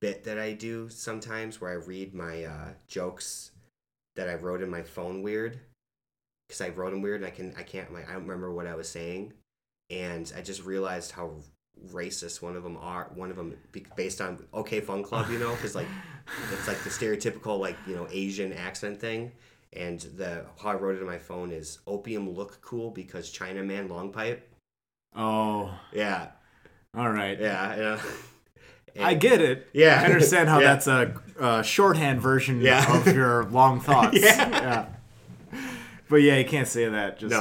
[SPEAKER 1] bit that I do sometimes where I read my uh, jokes that I wrote in my phone weird because I wrote them weird and I can I can't like I don't remember what I was saying, and I just realized how racist one of them are. One of them based on Okay Fun Club, you know, because like it's like the stereotypical like you know Asian accent thing. And the how I wrote it on my phone is opium look cool because Chinaman long pipe.
[SPEAKER 2] Oh,
[SPEAKER 1] Yeah,
[SPEAKER 2] all right.
[SPEAKER 1] yeah, yeah. *laughs*
[SPEAKER 2] I get it.
[SPEAKER 1] Yeah.
[SPEAKER 2] I understand how *laughs*
[SPEAKER 1] Yeah.
[SPEAKER 2] that's a, uh shorthand version
[SPEAKER 1] Yeah.
[SPEAKER 2] of your *laughs* long thoughts.
[SPEAKER 1] Yeah.
[SPEAKER 2] But yeah, you can't say that. Just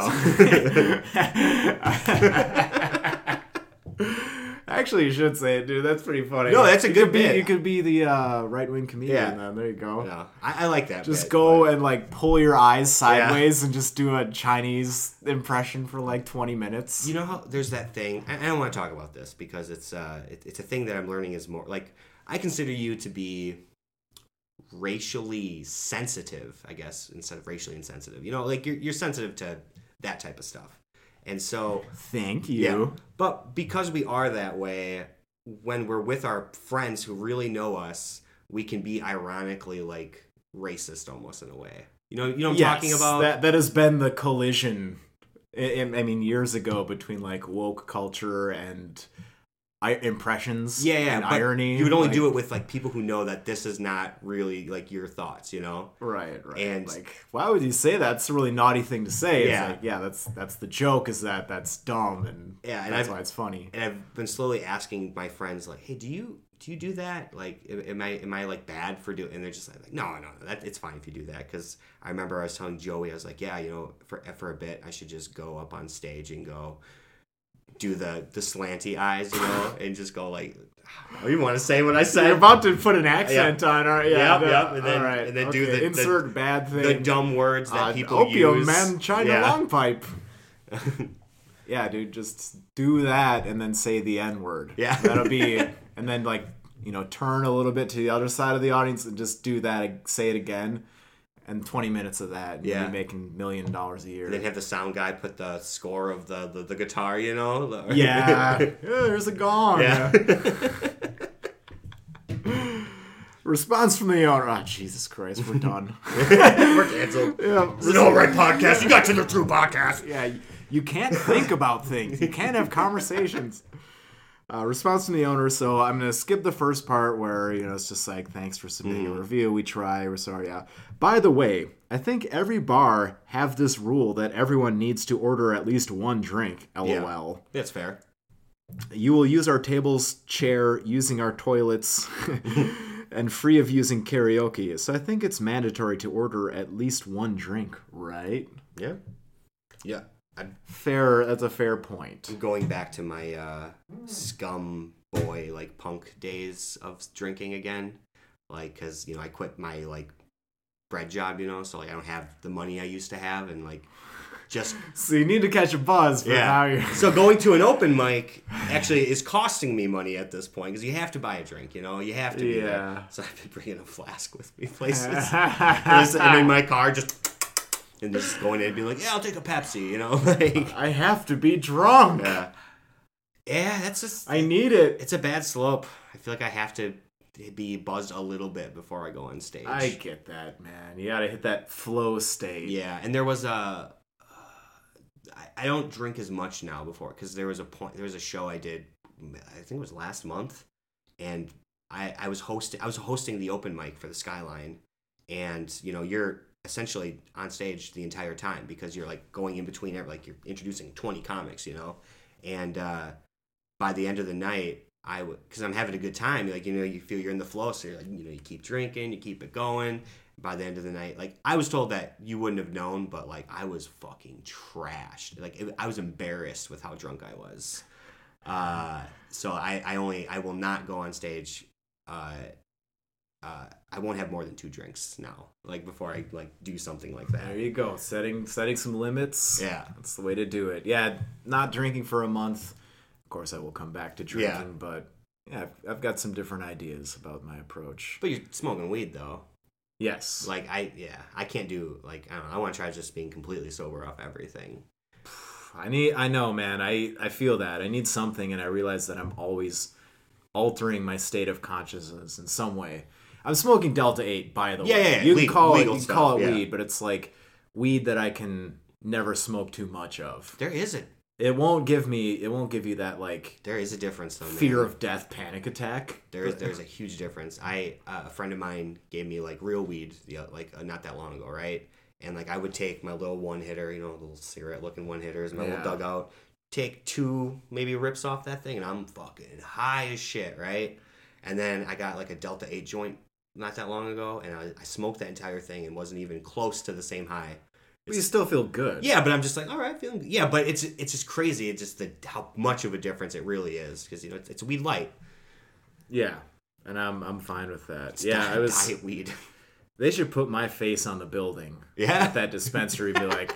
[SPEAKER 2] Actually, you should say it, dude. That's pretty funny.
[SPEAKER 1] No, that's a
[SPEAKER 2] You
[SPEAKER 1] good
[SPEAKER 2] could be,
[SPEAKER 1] bit.
[SPEAKER 2] You could be the uh, right wing comedian.
[SPEAKER 1] Yeah.
[SPEAKER 2] Then there you go.
[SPEAKER 1] No, I, I like that.
[SPEAKER 2] Just
[SPEAKER 1] bit,
[SPEAKER 2] go
[SPEAKER 1] but-
[SPEAKER 2] and like pull your eyes sideways and just do a Chinese impression for like 20 minutes.
[SPEAKER 1] You know how there's that thing. I, I don't want to talk about this because it's uh, it, it's a thing that I'm learning is more like I consider you to be racially sensitive, I guess, instead of racially insensitive. You know, like you're you're sensitive to that type of stuff, and so
[SPEAKER 2] Thank you.
[SPEAKER 1] Yeah. But because we are that way, when we're with our friends who really know us, we can be ironically like racist almost in a way. You know, you know what I'm
[SPEAKER 2] Yes,
[SPEAKER 1] talking about?
[SPEAKER 2] that that has been the collision. I, I mean, years ago between like woke culture and I, impressions.
[SPEAKER 1] yeah, yeah.
[SPEAKER 2] and
[SPEAKER 1] but
[SPEAKER 2] irony.
[SPEAKER 1] You would only
[SPEAKER 2] like-
[SPEAKER 1] do it with like people who know that this is not really like your thoughts. You know?
[SPEAKER 2] Right, right.
[SPEAKER 1] And-
[SPEAKER 2] like, why would you say that? It's a really naughty thing to say.
[SPEAKER 1] Yeah.
[SPEAKER 2] like, yeah, that's that's the joke. Is that that's dumb and
[SPEAKER 1] Yeah, and
[SPEAKER 2] that's
[SPEAKER 1] I've-
[SPEAKER 2] why it's funny.
[SPEAKER 1] And I've been slowly asking my friends like, "Hey, do you do you do that? Like, am- am I am I like bad for doing?" And they're just like, "No, no, no. That it's fine if you do that." Because I remember I was telling Joey, I was like, "Yeah, you know, for for a bit, I should just go up on stage and go." Do the the slanty eyes, you know, and just go like, "Oh, you want to say what I said?"
[SPEAKER 2] You're about to put an accent on, all right? Yeah,
[SPEAKER 1] Yep,
[SPEAKER 2] no,
[SPEAKER 1] yep, and then-
[SPEAKER 2] all right.
[SPEAKER 1] and then do
[SPEAKER 2] okay,
[SPEAKER 1] the- the-
[SPEAKER 2] insert bad thing.
[SPEAKER 1] the dumb words that
[SPEAKER 2] Uh,
[SPEAKER 1] people
[SPEAKER 2] opium
[SPEAKER 1] use.
[SPEAKER 2] man, China
[SPEAKER 1] Yeah.
[SPEAKER 2] long pipe. *laughs* yeah, dude, just do that and then say the N word.
[SPEAKER 1] Yeah.
[SPEAKER 2] that'll be, *laughs* and then like you know turn a little bit to the other side of the audience and just do that, say it again, and twenty minutes of that, and
[SPEAKER 1] Yeah.
[SPEAKER 2] making million dollars a year.
[SPEAKER 1] And then have the sound guy put the score of the the, the guitar, you know. the-
[SPEAKER 2] yeah. *laughs* yeah, there's a gong.
[SPEAKER 1] yeah. *laughs*
[SPEAKER 2] Response from the owner. Oh, Jesus Christ, we're done. *laughs*
[SPEAKER 1] We're canceled.
[SPEAKER 2] yeah,
[SPEAKER 1] It's an all right podcast. You got to the true podcast.
[SPEAKER 2] Yeah, you can't think about things. You can't have conversations. Uh, response from the owner. So I'm gonna skip the first part where you know it's just like thanks for submitting a review. We try. We're sorry. Yeah. By the way, I think every bar have this rule that everyone needs to order at least one drink. LOL.
[SPEAKER 1] That's fair.
[SPEAKER 2] You will use our tables, chair, using our toilets, *laughs* *laughs* and free of using karaoke. So I think it's mandatory to order at least one drink, right?
[SPEAKER 1] Yeah. Yeah. I'm
[SPEAKER 2] Fair. That's a fair point.
[SPEAKER 1] going back to my uh, scum boy like punk days of drinking again, like because you know I quit my like bread job, you know, so like I don't have the money I used to have, and like just *laughs*
[SPEAKER 2] So you need to catch a buzz, but you're. *laughs*
[SPEAKER 1] so going to an open mic actually is costing me money at this point because you have to buy a drink, you know, you have to be
[SPEAKER 2] Yeah.
[SPEAKER 1] there. So I've been bringing a flask with me *laughs* places, and in my car just. And just going in and being like, yeah, I'll take a Pepsi, you know, *laughs* like,
[SPEAKER 2] I have to be drunk.
[SPEAKER 1] yeah, yeah, that's just,
[SPEAKER 2] I need it.
[SPEAKER 1] it's a bad slope. I feel like I have to be buzzed a little bit before I go on stage.
[SPEAKER 2] I get that, man. You gotta hit that flow state.
[SPEAKER 1] Yeah, and there was a. Uh, I I don't drink as much now before because there was a point. There was a show I did. I think it was last month, and I, I was hosting I was hosting the open mic for the Skyline, and you know you're essentially on stage the entire time because you're like going in between like you're introducing 20 comics, you know, and uh, by the end of the night. I would, because I'm having a good time. Like you know, you feel you're in the flow, so like, you know, you keep drinking, you keep it going. By the end of the night, like I was told that you wouldn't have known, but like I was fucking trashed. Like it, I was embarrassed with how drunk I was. Uh, so I, I only I will not go on stage. Uh, uh, I won't have more than two drinks now. Like before I like do something like that.
[SPEAKER 2] There you go. Setting setting some limits.
[SPEAKER 1] Yeah.
[SPEAKER 2] That's the way to do it. Yeah, not drinking for a month. Of course, I will come back to drinking,
[SPEAKER 1] Yeah.
[SPEAKER 2] but yeah, I've, I've got some different ideas about my approach.
[SPEAKER 1] But you're smoking weed though.
[SPEAKER 2] Yes.
[SPEAKER 1] Like I yeah I can't do like I don't know. I want to try just being completely sober off everything. *sighs*
[SPEAKER 2] I need I know, man. I I feel that. I need something and I realize that I'm always altering my state of consciousness in some way. I'm smoking Delta 8 by the way.
[SPEAKER 1] yeah, yeah.
[SPEAKER 2] You can call it you can call it
[SPEAKER 1] yeah.
[SPEAKER 2] weed, but it's like weed that I can never smoke too much of.
[SPEAKER 1] There isn't.
[SPEAKER 2] It won't give me it won't give you that like
[SPEAKER 1] there is a difference though. man.
[SPEAKER 2] fear of death panic attack.
[SPEAKER 1] There is there's a huge difference. I uh, a friend of mine gave me like real weed, the, like uh, not that long ago, right? And like I would take my little one hitter, you know, little cigarette looking one hitters, my
[SPEAKER 2] Yeah.
[SPEAKER 1] little dugout, take two maybe rips off that thing, and I'm fucking high as shit, right? And then I got like a Delta Eight joint not that long ago, and I, I smoked that entire thing and wasn't even close to the same high.
[SPEAKER 2] But you still feel good.
[SPEAKER 1] Yeah, but I'm just like, all right, feeling good. yeah, but it's it's just crazy. It's just the how much of a difference it really is because you know it's, it's weed light.
[SPEAKER 2] Yeah. And I'm I'm fine with that.
[SPEAKER 1] It's
[SPEAKER 2] yeah,
[SPEAKER 1] diet,
[SPEAKER 2] I was
[SPEAKER 1] diet weed. *laughs*
[SPEAKER 2] They should put my face on the building.
[SPEAKER 1] Yeah.
[SPEAKER 2] At that dispensary, be like,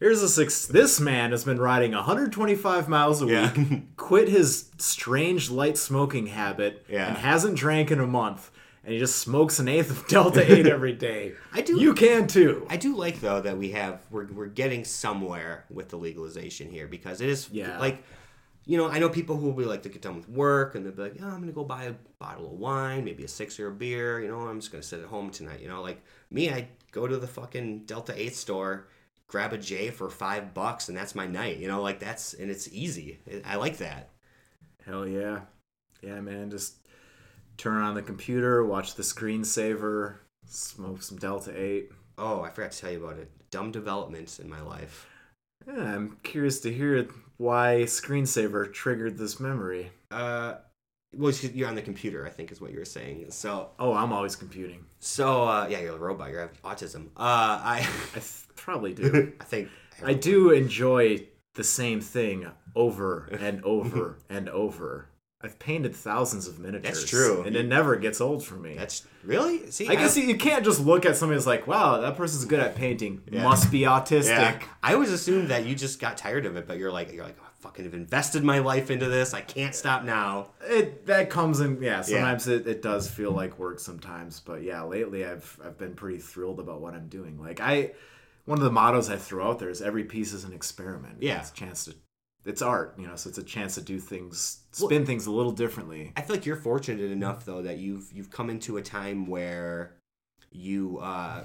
[SPEAKER 2] here's a six. This man has been riding 125 miles a
[SPEAKER 1] Yeah.
[SPEAKER 2] week, quit his strange light smoking habit,
[SPEAKER 1] Yeah.
[SPEAKER 2] and hasn't drank in a month, and he just smokes an eighth of Delta 8 every *laughs* day.
[SPEAKER 1] I do-
[SPEAKER 2] You can too.
[SPEAKER 1] I do like though that we have we're we're getting somewhere with the legalization here because it is
[SPEAKER 2] Yeah.
[SPEAKER 1] like you know I know people who will be like they get done with work and they'll be like oh I'm gonna go buy a bottle of wine maybe a sixer of beer you know I'm just gonna sit at home tonight you know like me I go to the fucking Delta Eight store grab a J for five bucks and that's my night you know like that's and it's easy I like that
[SPEAKER 2] Hell yeah. Yeah, man. Just turn on the computer, watch the screensaver, smoke some Delta 8.
[SPEAKER 1] oh I forgot to tell you about it dumb developments in my life
[SPEAKER 2] Yeah, I'm curious to hear why screensaver triggered this memory.
[SPEAKER 1] uh well you're on the computer I think is what you were saying so
[SPEAKER 2] Oh, I'm always computing.
[SPEAKER 1] So uh, yeah, you're a robot. You have autism. Uh, I *laughs*
[SPEAKER 2] I th- probably do. *laughs*
[SPEAKER 1] I think
[SPEAKER 2] I do enjoy the same thing over and over *laughs* and over. I've painted thousands of miniatures.
[SPEAKER 1] That's true.
[SPEAKER 2] And it never gets old for me.
[SPEAKER 1] That's really see.
[SPEAKER 2] I guess you, can't just look at somebody that's like, wow, that person's good at painting.
[SPEAKER 1] Yeah.
[SPEAKER 2] Must be autistic.
[SPEAKER 1] yeah. I always assumed that you just got tired of it, but you're like you're like oh, I fucking have invested my life into this. I can't stop now.
[SPEAKER 2] It that comes in yeah, sometimes It, it does feel like work sometimes. But yeah, lately I've I've been pretty thrilled about what I'm doing. Like I one of the mottos I throw out there is every piece is an experiment.
[SPEAKER 1] Yeah.
[SPEAKER 2] It's a chance to it's art, you know, so it's a chance to do things spin things a little differently.
[SPEAKER 1] I feel like you're fortunate enough though that you've you've come into a time where you uh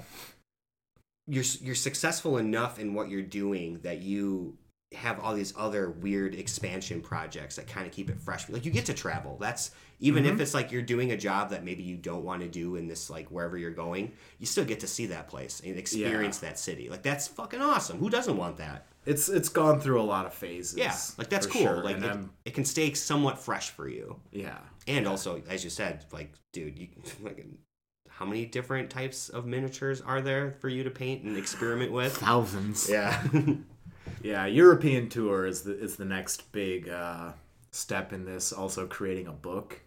[SPEAKER 1] you're you're successful enough in what you're doing that you have all these other weird expansion projects that kind of keep it fresh. Like you get to travel. That's even if it's like you're doing a job that maybe you don't want to do in this like wherever you're going, you still get to see that place and experience that city. Like that's fucking awesome. Who doesn't want that?
[SPEAKER 2] It's it's gone through a lot of phases.
[SPEAKER 1] Yeah, like that's cool.
[SPEAKER 2] sure,
[SPEAKER 1] Like it, it can stay somewhat fresh for you.
[SPEAKER 2] yeah.
[SPEAKER 1] And also, as you said, like, dude, you *laughs* like, how many different types of miniatures are there for you to paint and experiment with? *laughs*
[SPEAKER 2] Thousands.
[SPEAKER 1] Yeah, *laughs*
[SPEAKER 2] Yeah, European tour is the is the next big uh, step in this. Also creating a book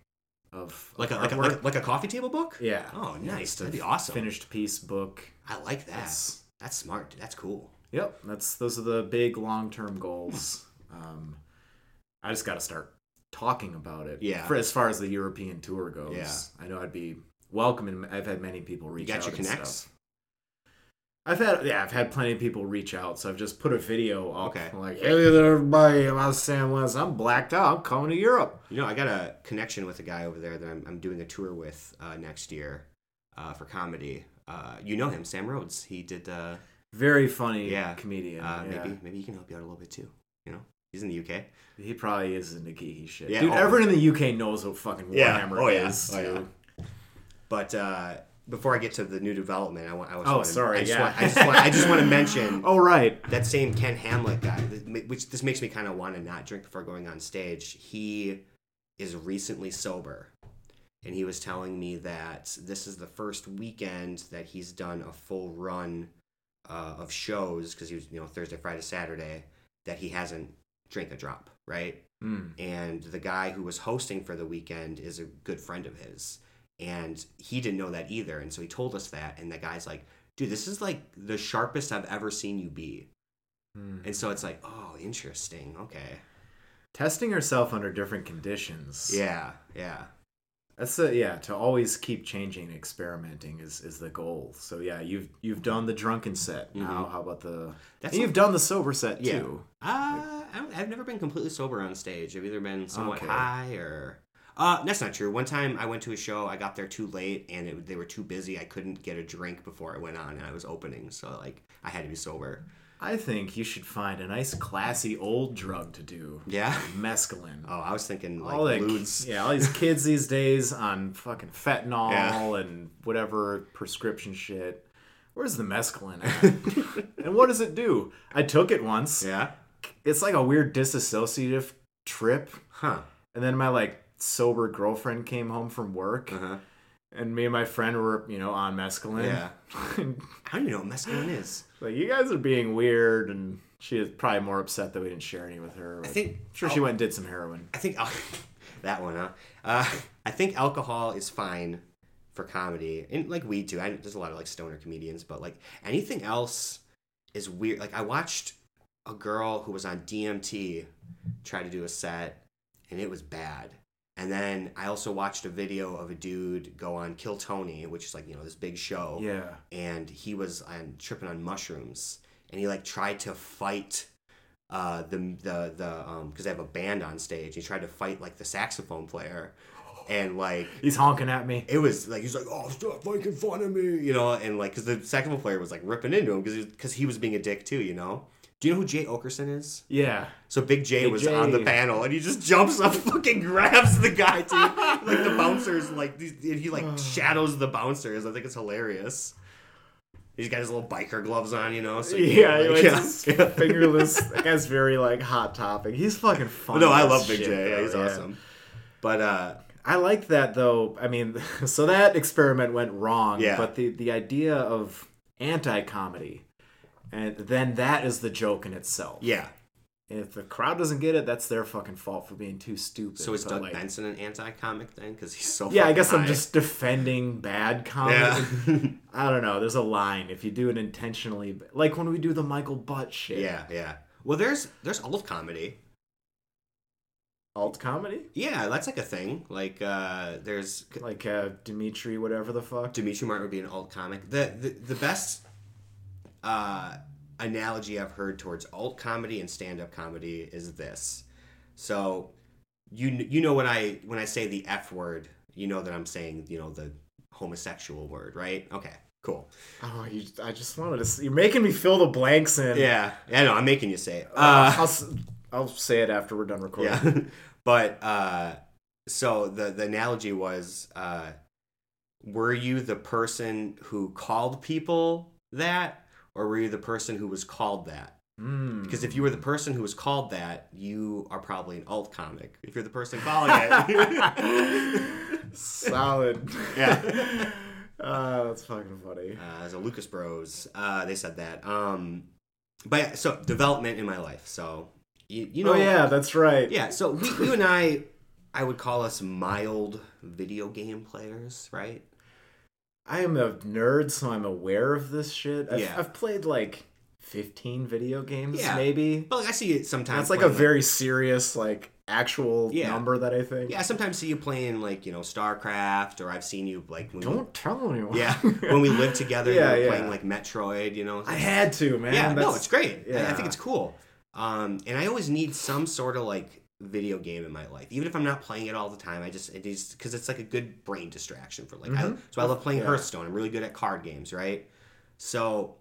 [SPEAKER 2] of
[SPEAKER 1] like a like a, like a like a coffee table book.
[SPEAKER 2] yeah.
[SPEAKER 1] Oh, nice.
[SPEAKER 2] it's
[SPEAKER 1] That'd be awesome.
[SPEAKER 2] Finished piece book.
[SPEAKER 1] I like that.
[SPEAKER 2] That's-
[SPEAKER 1] That's smart. dude. That's cool.
[SPEAKER 2] Yep, that's those are the big long term goals. Um, I just got to start talking about it.
[SPEAKER 1] Yeah.
[SPEAKER 2] For as far as the European tour goes,
[SPEAKER 1] Yeah.
[SPEAKER 2] I know I'd be welcome, and I've had many people
[SPEAKER 1] You
[SPEAKER 2] reach
[SPEAKER 1] got
[SPEAKER 2] out.
[SPEAKER 1] your
[SPEAKER 2] and
[SPEAKER 1] connects.
[SPEAKER 2] stuff. I've had yeah, I've had plenty of people reach out, so I've just put a video up.
[SPEAKER 1] Okay.
[SPEAKER 2] Like, hey there, everybody, I'm Sam West. I'm blacked out. I'm coming to Europe.
[SPEAKER 1] You know, I got a connection with a guy over there that I'm, I'm doing a tour with uh, next year uh, for comedy. Uh, you know him, Sam Rhodes. He did.
[SPEAKER 2] Very funny
[SPEAKER 1] Yeah.
[SPEAKER 2] comedian.
[SPEAKER 1] uh,
[SPEAKER 2] yeah.
[SPEAKER 1] Maybe maybe he can help you out a little bit too. You know. He's in the UK.
[SPEAKER 2] He probably is into geeky shit.
[SPEAKER 1] Yeah,
[SPEAKER 2] Dude,
[SPEAKER 1] oh.
[SPEAKER 2] everyone in the UK knows what fucking
[SPEAKER 1] Yeah.
[SPEAKER 2] Warhammer
[SPEAKER 1] Oh, yeah.
[SPEAKER 2] is.
[SPEAKER 1] Oh, yeah. But uh, before I get to the new development, I want. I just
[SPEAKER 2] Oh, sorry,
[SPEAKER 1] I just,
[SPEAKER 2] yeah.
[SPEAKER 1] want, I just want. I just want to mention *laughs*
[SPEAKER 2] Oh, right.
[SPEAKER 1] that same Ken Hamlet guy, which this makes me kind of want to not drink before going on stage. He is recently sober, and he was telling me that this is the first weekend that he's done a full run uh, of shows because he was, you know, Thursday, Friday, Saturday that he hasn't drank a drop, right?
[SPEAKER 2] Mm.
[SPEAKER 1] and the guy who was hosting for the weekend is a good friend of his and he didn't know that either and so he told us that and the guy's like dude this is like the sharpest i've ever seen you be
[SPEAKER 2] Mm.
[SPEAKER 1] and so it's like oh interesting okay
[SPEAKER 2] Testing yourself under different conditions.
[SPEAKER 1] yeah yeah
[SPEAKER 2] That's the yeah, to always keep changing and experimenting is, is the goal. So yeah, you've you've done the drunken set. Now how about the
[SPEAKER 1] Mm-hmm. That's
[SPEAKER 2] you've done the sober set
[SPEAKER 1] Yeah.
[SPEAKER 2] too.
[SPEAKER 1] uh, I- i've never been completely sober on stage i've either been somewhat
[SPEAKER 2] Okay.
[SPEAKER 1] high or uh, that's not true. One time I went to a show, I got there too late, and it, they were too busy. I couldn't get a drink before I went on, and I was opening, so like I had to be sober.
[SPEAKER 2] I think you should find a nice classy old drug to do.
[SPEAKER 1] Yeah.
[SPEAKER 2] Mescaline.
[SPEAKER 1] Oh, I was thinking like
[SPEAKER 2] all that, yeah, all these kids *laughs* these days on fucking fentanyl
[SPEAKER 1] Yeah.
[SPEAKER 2] and whatever prescription shit. Where's the mescaline at? *laughs* and what does it do? I took it once.
[SPEAKER 1] Yeah.
[SPEAKER 2] It's like a weird disassociative trip.
[SPEAKER 1] Huh.
[SPEAKER 2] And then my like sober girlfriend came home from work,
[SPEAKER 1] Uh-huh.
[SPEAKER 2] And me and my friend were you know on mescaline.
[SPEAKER 1] Yeah. *laughs* How do you know what mescaline is?
[SPEAKER 2] like you guys are being weird, and she is probably more upset that we didn't share any with her.
[SPEAKER 1] I think
[SPEAKER 2] I'm sure she went and did some heroin.
[SPEAKER 1] I think al- *laughs* that one, huh? Uh, I think alcohol is fine for comedy, and like weed too. I, there's a lot of like stoner comedians, but like anything else is weird. Like I watched a girl who was on DMT try to do a set, and it was bad. And then I also watched a video of a dude go on Kill Tony, which is like you know this big show.
[SPEAKER 2] Yeah.
[SPEAKER 1] and he was on, tripping on mushrooms and he like tried to fight uh the the the um because they have a band on stage he tried to fight like the saxophone player and like
[SPEAKER 2] He's honking at me.
[SPEAKER 1] it was like he's like oh stop making fun of me you know and like because the saxophone player was like ripping into him because because he was being a dick too you know do you know who Jay Oakerson is?
[SPEAKER 2] Yeah.
[SPEAKER 1] So Big J
[SPEAKER 2] Big
[SPEAKER 1] was
[SPEAKER 2] J.
[SPEAKER 1] on the panel and he just jumps up, *laughs* fucking grabs the guy too. like the bouncers, like and he like *sighs* shadows the bouncers. I think it's hilarious. He's got his little biker gloves on, you know. So
[SPEAKER 2] Yeah,
[SPEAKER 1] can't, like, *laughs* yeah.
[SPEAKER 2] fingerless. That guy's very like hot topic. He's fucking funny.
[SPEAKER 1] no, I love Big
[SPEAKER 2] shit,
[SPEAKER 1] J. Yeah, he's awesome. But uh,
[SPEAKER 2] I like that though. I mean, *laughs* so that experiment went wrong.
[SPEAKER 1] Yeah.
[SPEAKER 2] But the the idea of anti-comedy, and then that is the joke in itself.
[SPEAKER 1] yeah.
[SPEAKER 2] If the crowd doesn't get it, that's their fucking fault for being too stupid.
[SPEAKER 1] So is
[SPEAKER 2] But,
[SPEAKER 1] Doug
[SPEAKER 2] like,
[SPEAKER 1] Benson an anti-comic then? Because he's so.
[SPEAKER 2] Yeah, I
[SPEAKER 1] fucking
[SPEAKER 2] guess I'm just defending bad comedy.
[SPEAKER 1] Yeah. *laughs*
[SPEAKER 2] I don't know. There's a line if you do it intentionally, like when we do the Michael Butt shit.
[SPEAKER 1] yeah, yeah. Well, there's there's alt comedy.
[SPEAKER 2] Alt comedy,
[SPEAKER 1] Yeah, that's like a thing. Like uh, there's
[SPEAKER 2] like uh, Demetri, whatever the fuck.
[SPEAKER 1] Demetri Martin would be an alt comic. The the, the best uh, analogy I've heard towards alt comedy and stand up comedy is this. So you you know when I when I say the F word, you know that I'm saying you know the homosexual word, right? Okay, cool.
[SPEAKER 2] Oh, you, I just wanted to. s you're making me fill the blanks in.
[SPEAKER 1] Yeah, yeah, no, I'm making you say it.
[SPEAKER 2] Uh, I'll I'll say it after we're done recording. *laughs*
[SPEAKER 1] yeah, but uh, so the the analogy was, uh, were you the person who called people that, or were you the person who was called that?
[SPEAKER 2] Mm.
[SPEAKER 1] Because if you were the person who was called that, you are probably an alt comic. If you're the person calling it, *laughs*
[SPEAKER 2] Solid.
[SPEAKER 1] Yeah.
[SPEAKER 2] Uh, *laughs* that's fucking funny.
[SPEAKER 1] uh, as a Lucas Bros, uh, they said that. Um, but yeah, so development in my life. So you, you know,
[SPEAKER 2] oh yeah, that's right.
[SPEAKER 1] yeah. So we, you and I, I would call us mild video game players, right?
[SPEAKER 2] I am a nerd, so I'm aware of this shit. I've,
[SPEAKER 1] Yeah.
[SPEAKER 2] I've played like 15 video games,
[SPEAKER 1] Yeah.
[SPEAKER 2] maybe.
[SPEAKER 1] But like, I see it sometimes.
[SPEAKER 2] That's like a
[SPEAKER 1] playing,
[SPEAKER 2] very serious, like actual
[SPEAKER 1] Yeah.
[SPEAKER 2] number that I think.
[SPEAKER 1] Yeah, I sometimes see you playing like you know StarCraft, or I've seen you like when we,
[SPEAKER 2] Don't tell anyone.
[SPEAKER 1] yeah when we lived together. *laughs*
[SPEAKER 2] Yeah, yeah.
[SPEAKER 1] playing like Metroid. You know,
[SPEAKER 2] I had to, man.
[SPEAKER 1] yeah, no, it's great. I, I think it's cool. Um, and I always need some sort of like video game in my life, even if I'm not playing it all the time. I just it is because it's like a good brain distraction for like. I,
[SPEAKER 2] Mhm.
[SPEAKER 1] so I love playing
[SPEAKER 2] Yeah.
[SPEAKER 1] Hearthstone. I'm really good at card games, right? So,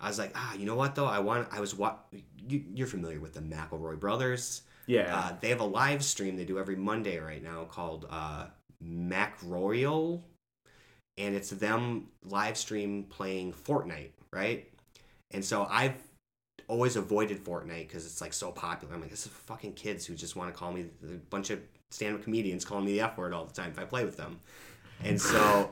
[SPEAKER 1] I was like, ah, you know what though? I want. I was what you, you're familiar with the McElroy brothers.
[SPEAKER 2] Yeah.
[SPEAKER 1] Uh, they have a live stream they do every Monday right now called uh, Mac Royal, and it's them live stream playing Fortnite, right? And so I've always avoided Fortnite because it's like so popular. I'm like, this is fucking kids who just want to call me a bunch of stand-up comedians calling me the F word all the time if I play with them, and so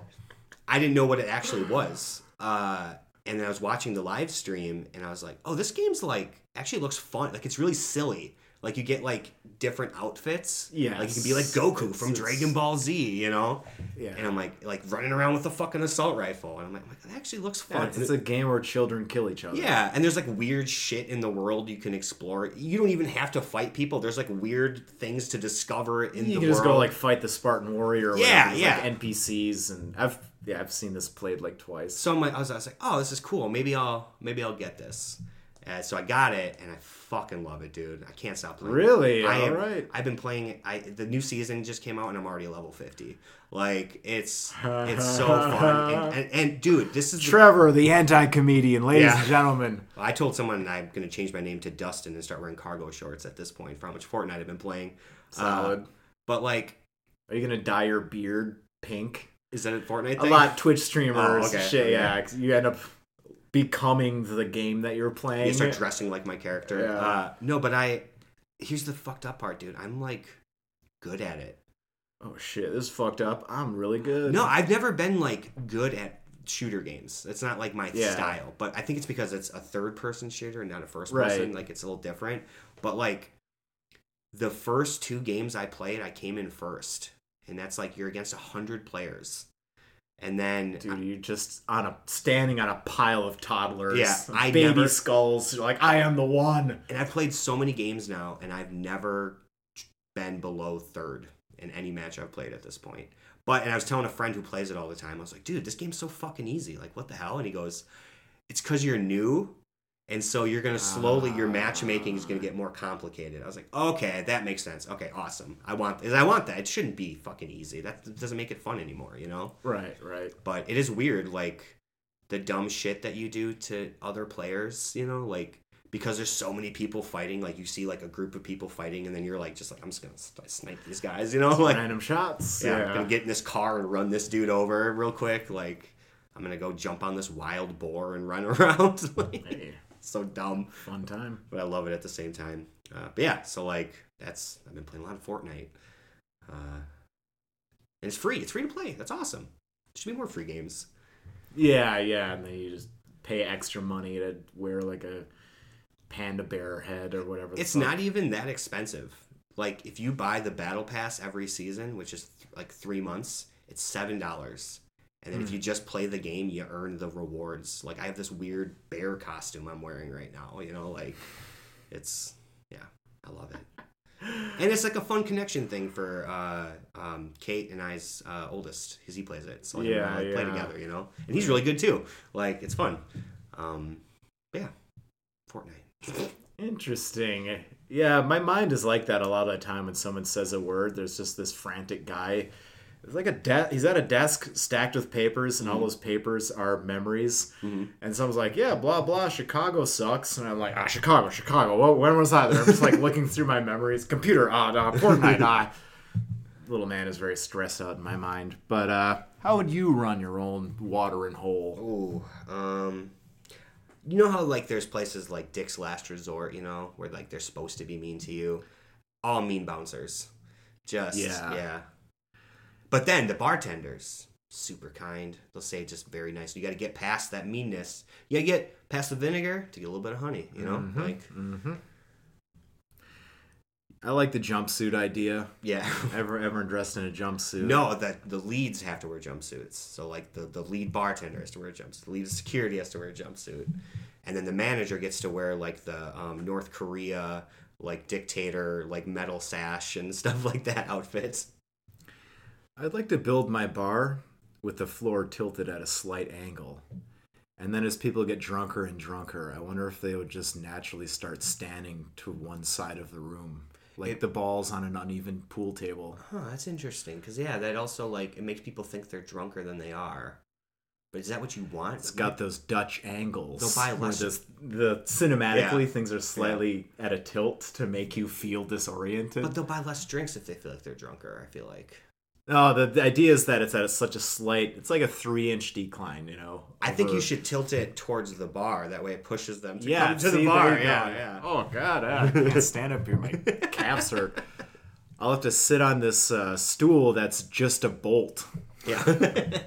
[SPEAKER 1] I didn't know what it actually was. Uh, and then I was watching the live stream, and I was like, oh, this game's like actually looks fun. Like it's really silly. Like you get like different outfits.
[SPEAKER 2] Yeah.
[SPEAKER 1] Like you can be like Goku
[SPEAKER 2] It's-
[SPEAKER 1] from
[SPEAKER 2] it's-
[SPEAKER 1] Dragon Ball Z, you know.
[SPEAKER 2] Yeah.
[SPEAKER 1] And I'm like like running around with a fucking assault rifle, and I'm like, that actually looks fun.
[SPEAKER 2] it's, it's a game where children kill each other.
[SPEAKER 1] Yeah, and there's like weird shit in the world you can explore. You don't even have to fight people. There's like weird things to discover in the world.
[SPEAKER 2] You can just go like fight the Spartan warrior. Or
[SPEAKER 1] Yeah, yeah.
[SPEAKER 2] Like NPCs, and I've yeah I've seen this played like twice.
[SPEAKER 1] so I'm like, I was, I was like, oh, this is cool. Maybe I'll maybe I'll get this. Uh, so I got it, and I fucking love it, dude. I can't stop playing. it.
[SPEAKER 2] Really?
[SPEAKER 1] I am,
[SPEAKER 2] Alright.
[SPEAKER 1] I've been playing. I the new season just came out, and I'm already level fifty. Like it's it's so fun. And, *laughs* and, and dude, this is
[SPEAKER 2] Trevor, the anti-comedian, ladies
[SPEAKER 1] Yeah.
[SPEAKER 2] and gentlemen.
[SPEAKER 1] I told someone I'm going to change my name to Dustin and start wearing cargo shorts at this point for how much Fortnite I've been playing. Uh,
[SPEAKER 2] Solid.
[SPEAKER 1] but like,
[SPEAKER 2] Are you gonna dye your beard pink?
[SPEAKER 1] is that a Fortnite Thing?
[SPEAKER 2] A lot of Twitch streamers,
[SPEAKER 1] Oh, okay,
[SPEAKER 2] shit.
[SPEAKER 1] okay.
[SPEAKER 2] Yeah, you end up becoming the game that you're playing.
[SPEAKER 1] You start dressing like my character.
[SPEAKER 2] Yeah.
[SPEAKER 1] Uh, no, but I. Here's the fucked up part, dude. I'm like good at it.
[SPEAKER 2] oh shit, this is fucked up. I'm really good.
[SPEAKER 1] No, I've never been like good at shooter games. It's not like my
[SPEAKER 2] Yeah.
[SPEAKER 1] style. But I think it's because it's a third person shooter and not a first
[SPEAKER 2] Right.
[SPEAKER 1] person. Like it's a little different. But like the first two games I played, I came in first. And that's like you're against a hundred players. And then
[SPEAKER 2] Dude, you just on a standing on a pile of toddlers.
[SPEAKER 1] Yeah, I
[SPEAKER 2] baby
[SPEAKER 1] never-
[SPEAKER 2] skulls. You're like, I am the one.
[SPEAKER 1] and I've played so many games now, and I've never been below third in any match I've played at this point. But and I was telling a friend who plays it all the time, I was like, dude, this game's so fucking easy. Like, what the hell? And he goes, it's because you're new, and so you're gonna slowly your matchmaking is gonna get more ah. complicated. I was like, okay, that makes sense. Okay, awesome. I want I want that. It shouldn't be fucking easy. That doesn't make it fun anymore, you know.
[SPEAKER 2] Right, right.
[SPEAKER 1] But it is weird, like the dumb shit that you do to other players, you know, like because there's so many people fighting, like you see like a group of people fighting, and then you're like, just like I'm just gonna snipe these guys, you know, like
[SPEAKER 2] Random shots.
[SPEAKER 1] yeah,
[SPEAKER 2] Yeah.
[SPEAKER 1] I'm gonna get in this car and run this dude over real quick, like I'm gonna go jump on this wild boar and run *laughs* around. Like,
[SPEAKER 2] Hey, *laughs*
[SPEAKER 1] so dumb,
[SPEAKER 2] fun time.
[SPEAKER 1] but I love it at the same time. Uh, but yeah, so like that's I've been playing a lot of Fortnite, uh, and it's free. It's free to play. That's awesome. There should be more free games.
[SPEAKER 2] Yeah, yeah, and then you just pay extra money to wear like a panda bear head or whatever.
[SPEAKER 1] It's
[SPEAKER 2] fuck.
[SPEAKER 1] not even that expensive. Like if you buy the battle pass every season, which is th- like three months, it's seven dollars. And then if
[SPEAKER 2] Hmm.
[SPEAKER 1] you just play the game, you earn the rewards. Like I have this weird bear costume I'm wearing right now. You know, like it's yeah, I love it. And it's like a fun connection thing for uh, um, Kate and I's uh, oldest, because he plays it. So like,
[SPEAKER 2] Yeah,
[SPEAKER 1] we play
[SPEAKER 2] yeah.
[SPEAKER 1] together, you know. And he's really good too. Like it's fun. Um, yeah, Fortnite. *laughs*
[SPEAKER 2] Interesting. Yeah, my mind is like that a lot of the time when someone says a word. There's just this frantic guy. It's like a de- he's at a desk stacked with papers, and all
[SPEAKER 1] Mm-hmm.
[SPEAKER 2] those papers are memories. And someone's like, "Yeah, blah blah, Chicago sucks," and I'm like, "Ah, Chicago, Chicago. Well, when was I there?" I'm just like *laughs* looking through my memories. Computer, ah, nah, Fortnite, ah. Little man is very stressed out in my mind. But uh, how would you run your own watering hole?
[SPEAKER 1] Ooh, um, you know how like there's places like Dick's Last Resort, you know, where like they're supposed to be mean to you, all mean bouncers, just
[SPEAKER 2] Yeah.
[SPEAKER 1] yeah. But then the bartenders, super kind. They'll say just very nice. You got to get past that meanness. You got to get past the vinegar to get a little bit of honey. You know, like
[SPEAKER 2] Mm-hmm. I like the jumpsuit idea.
[SPEAKER 1] yeah. *laughs*
[SPEAKER 2] Ever, everyone dressed in a jumpsuit.
[SPEAKER 1] No, that the leads have to wear jumpsuits. So like the, the lead bartender has to wear a jumpsuit. The lead security has to wear a jumpsuit. And then the manager gets to wear like the um, North Korea like dictator like metal sash and *laughs* stuff like that outfits.
[SPEAKER 2] I'd like to build my bar with the floor tilted at a slight angle. And then as people get drunker and drunker, I wonder if they would just naturally start standing to one side of the room, like
[SPEAKER 1] It-
[SPEAKER 2] the balls on an uneven pool table.
[SPEAKER 1] Huh, that's interesting because yeah, that also like it makes people think they're drunker than they are. But is that what you want?
[SPEAKER 2] It's got those Dutch angles.
[SPEAKER 1] They'll buy less-
[SPEAKER 2] this- the cinematically
[SPEAKER 1] Yeah.
[SPEAKER 2] things are slightly at a tilt to make you feel disoriented.
[SPEAKER 1] But they'll buy less drinks if they feel like they're drunker. I feel like.
[SPEAKER 2] No, the, the idea is that it's at such a slight. It's like a three-inch decline. You know.
[SPEAKER 1] I think you should tilt it towards the bar. That way, it pushes them to
[SPEAKER 2] Yeah,
[SPEAKER 1] come to
[SPEAKER 2] see,
[SPEAKER 1] the bar.
[SPEAKER 2] you.
[SPEAKER 1] Yeah, yeah.
[SPEAKER 2] Oh God, I can't stand up here. My *laughs* calves hurt. I'll have to sit on this uh, stool that's just a bolt.
[SPEAKER 1] Yeah. *laughs* *laughs*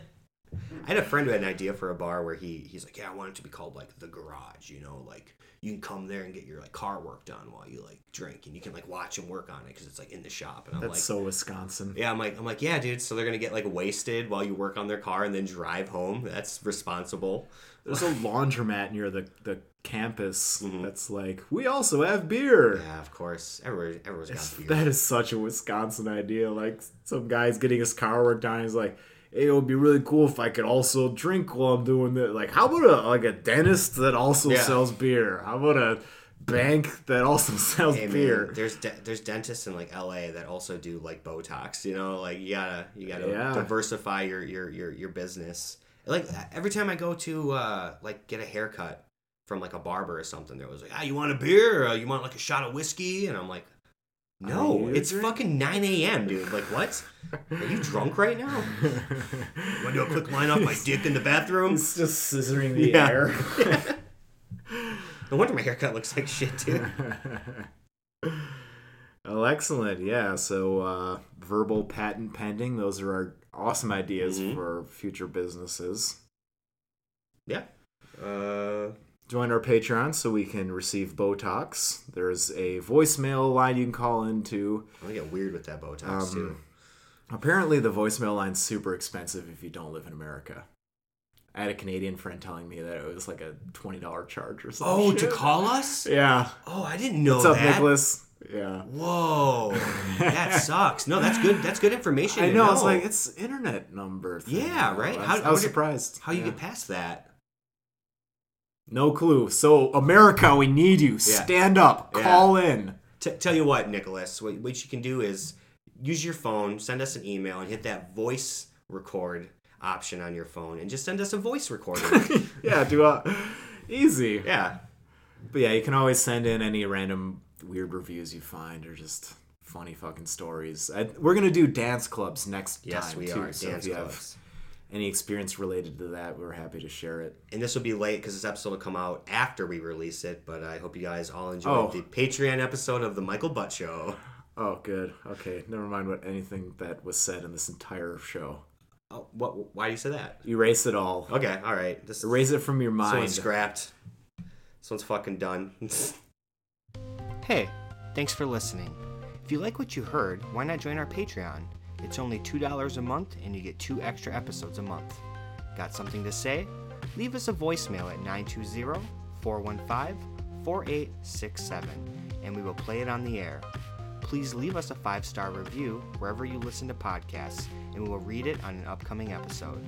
[SPEAKER 1] I had a friend who had an idea for a bar where he he's like, yeah, I want it to be called like the garage. You know, like you can come there and get your like car work done while you like drink, and you can like watch them work on it because it's like in the shop. And I'm
[SPEAKER 2] That's
[SPEAKER 1] like,
[SPEAKER 2] so Wisconsin.
[SPEAKER 1] yeah, I'm like, I'm like, yeah, dude. So they're gonna get like wasted while you work on their car and then drive home. That's responsible.
[SPEAKER 2] There's a laundromat near the the campus mm-hmm. that's like we also have beer.
[SPEAKER 1] Yeah, of course. Everywhere, everyone's got beer.
[SPEAKER 2] That is such a Wisconsin idea. Like some guy's getting his car worked on. He's like, "Hey, it would be really cool if I could also drink while I'm doing that." Like, how about a like a dentist that also
[SPEAKER 1] Yeah.
[SPEAKER 2] sells beer? How about a bank that also *laughs* sells
[SPEAKER 1] Hey, man,
[SPEAKER 2] beer?
[SPEAKER 1] there's de- there's dentists in like LA that also do like Botox. You know, like you gotta you gotta
[SPEAKER 2] Yeah.
[SPEAKER 1] diversify your your your your business. Like every time I go to uh like get a haircut from like a barber or something, they're always like, ah, you want a beer? Or you want like a shot of whiskey? And I'm like, no, it's
[SPEAKER 2] drink-
[SPEAKER 1] fucking 9 a.m., dude. Like, what? Are you drunk right now? *laughs* Want to do a quick line off my dick in the bathroom?
[SPEAKER 2] It's just scissoring the
[SPEAKER 1] Yeah.
[SPEAKER 2] air. *laughs*
[SPEAKER 1] No wonder my haircut looks like shit, dude. *laughs*
[SPEAKER 2] oh, excellent. Yeah. So, uh, verbal patent pending. Those are our awesome ideas
[SPEAKER 1] Mhm.
[SPEAKER 2] for future businesses.
[SPEAKER 1] Yeah. Uh,
[SPEAKER 2] Join our Patreon so we can receive Botox. There's a voicemail line you can call into.
[SPEAKER 1] I get weird with that Botox
[SPEAKER 2] Um,
[SPEAKER 1] too.
[SPEAKER 2] Apparently, the voicemail line's super expensive if you don't live in America. I had a Canadian friend telling me that it was like a twenty dollar charge or something.
[SPEAKER 1] Oh, to call us?
[SPEAKER 2] Yeah.
[SPEAKER 1] Oh, I didn't know
[SPEAKER 2] What's up,
[SPEAKER 1] that.
[SPEAKER 2] Nicholas? Yeah.
[SPEAKER 1] Whoa, that *laughs* sucks. No, that's good. That's good information.
[SPEAKER 2] I
[SPEAKER 1] to
[SPEAKER 2] know. It's like it's internet number. Thing,
[SPEAKER 1] Yeah,
[SPEAKER 2] know.
[SPEAKER 1] right?
[SPEAKER 2] I,
[SPEAKER 1] How-
[SPEAKER 2] was- I was surprised.
[SPEAKER 1] how you
[SPEAKER 2] Yeah.
[SPEAKER 1] get past that.
[SPEAKER 2] No clue. So America, we need you. Stand up.
[SPEAKER 1] Yeah.
[SPEAKER 2] Call in.
[SPEAKER 1] T- tell you what, Nicholas, what, what you can do is use your phone, send us an email, and hit that voice record option on your phone, and just send us a voice recording. *laughs*
[SPEAKER 2] Yeah, do a easy.
[SPEAKER 1] yeah,
[SPEAKER 2] But yeah, you can always send in any random weird reviews you find or just funny fucking stories. I, we're gonna do dance clubs next
[SPEAKER 1] yes,
[SPEAKER 2] time
[SPEAKER 1] we
[SPEAKER 2] too.
[SPEAKER 1] are.
[SPEAKER 2] so
[SPEAKER 1] Dance clubs.
[SPEAKER 2] Any experience related to that, we're happy to share it.
[SPEAKER 1] And this will be late because this episode will come out after we release it. But I hope you guys all enjoyed
[SPEAKER 2] Oh.
[SPEAKER 1] the Patreon episode of the Michael Butt Show.
[SPEAKER 2] Oh, good. Okay, never mind what anything that was said in this entire show.
[SPEAKER 1] Oh, what? Why do you say that?
[SPEAKER 2] Erase it all.
[SPEAKER 1] Okay, all right. This
[SPEAKER 2] Erase it from your mind.
[SPEAKER 1] This
[SPEAKER 2] mind.
[SPEAKER 1] one's scrapped. This one's fucking done. *laughs*
[SPEAKER 3] Hey, thanks for listening. If you like what you heard, why not join our Patreon? It's only $2 a month and you get two extra episodes a month. Got something to say? Leave us a voicemail at 920 415 4867 and we will play it on the air. Please leave us a five star review wherever you listen to podcasts and we will read it on an upcoming episode.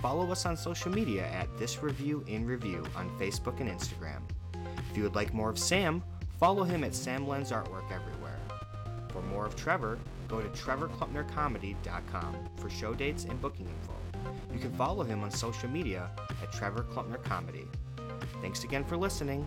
[SPEAKER 3] Follow us on social media at This Review in Review on Facebook and Instagram. If you would like more of Sam, follow him at Sam Lenz Artwork everywhere. For more of Trevor, go to trevorklumpnercomedy.com for show dates and booking info. You can follow him on social media at Trevor Klumpner Comedy. Thanks again for listening.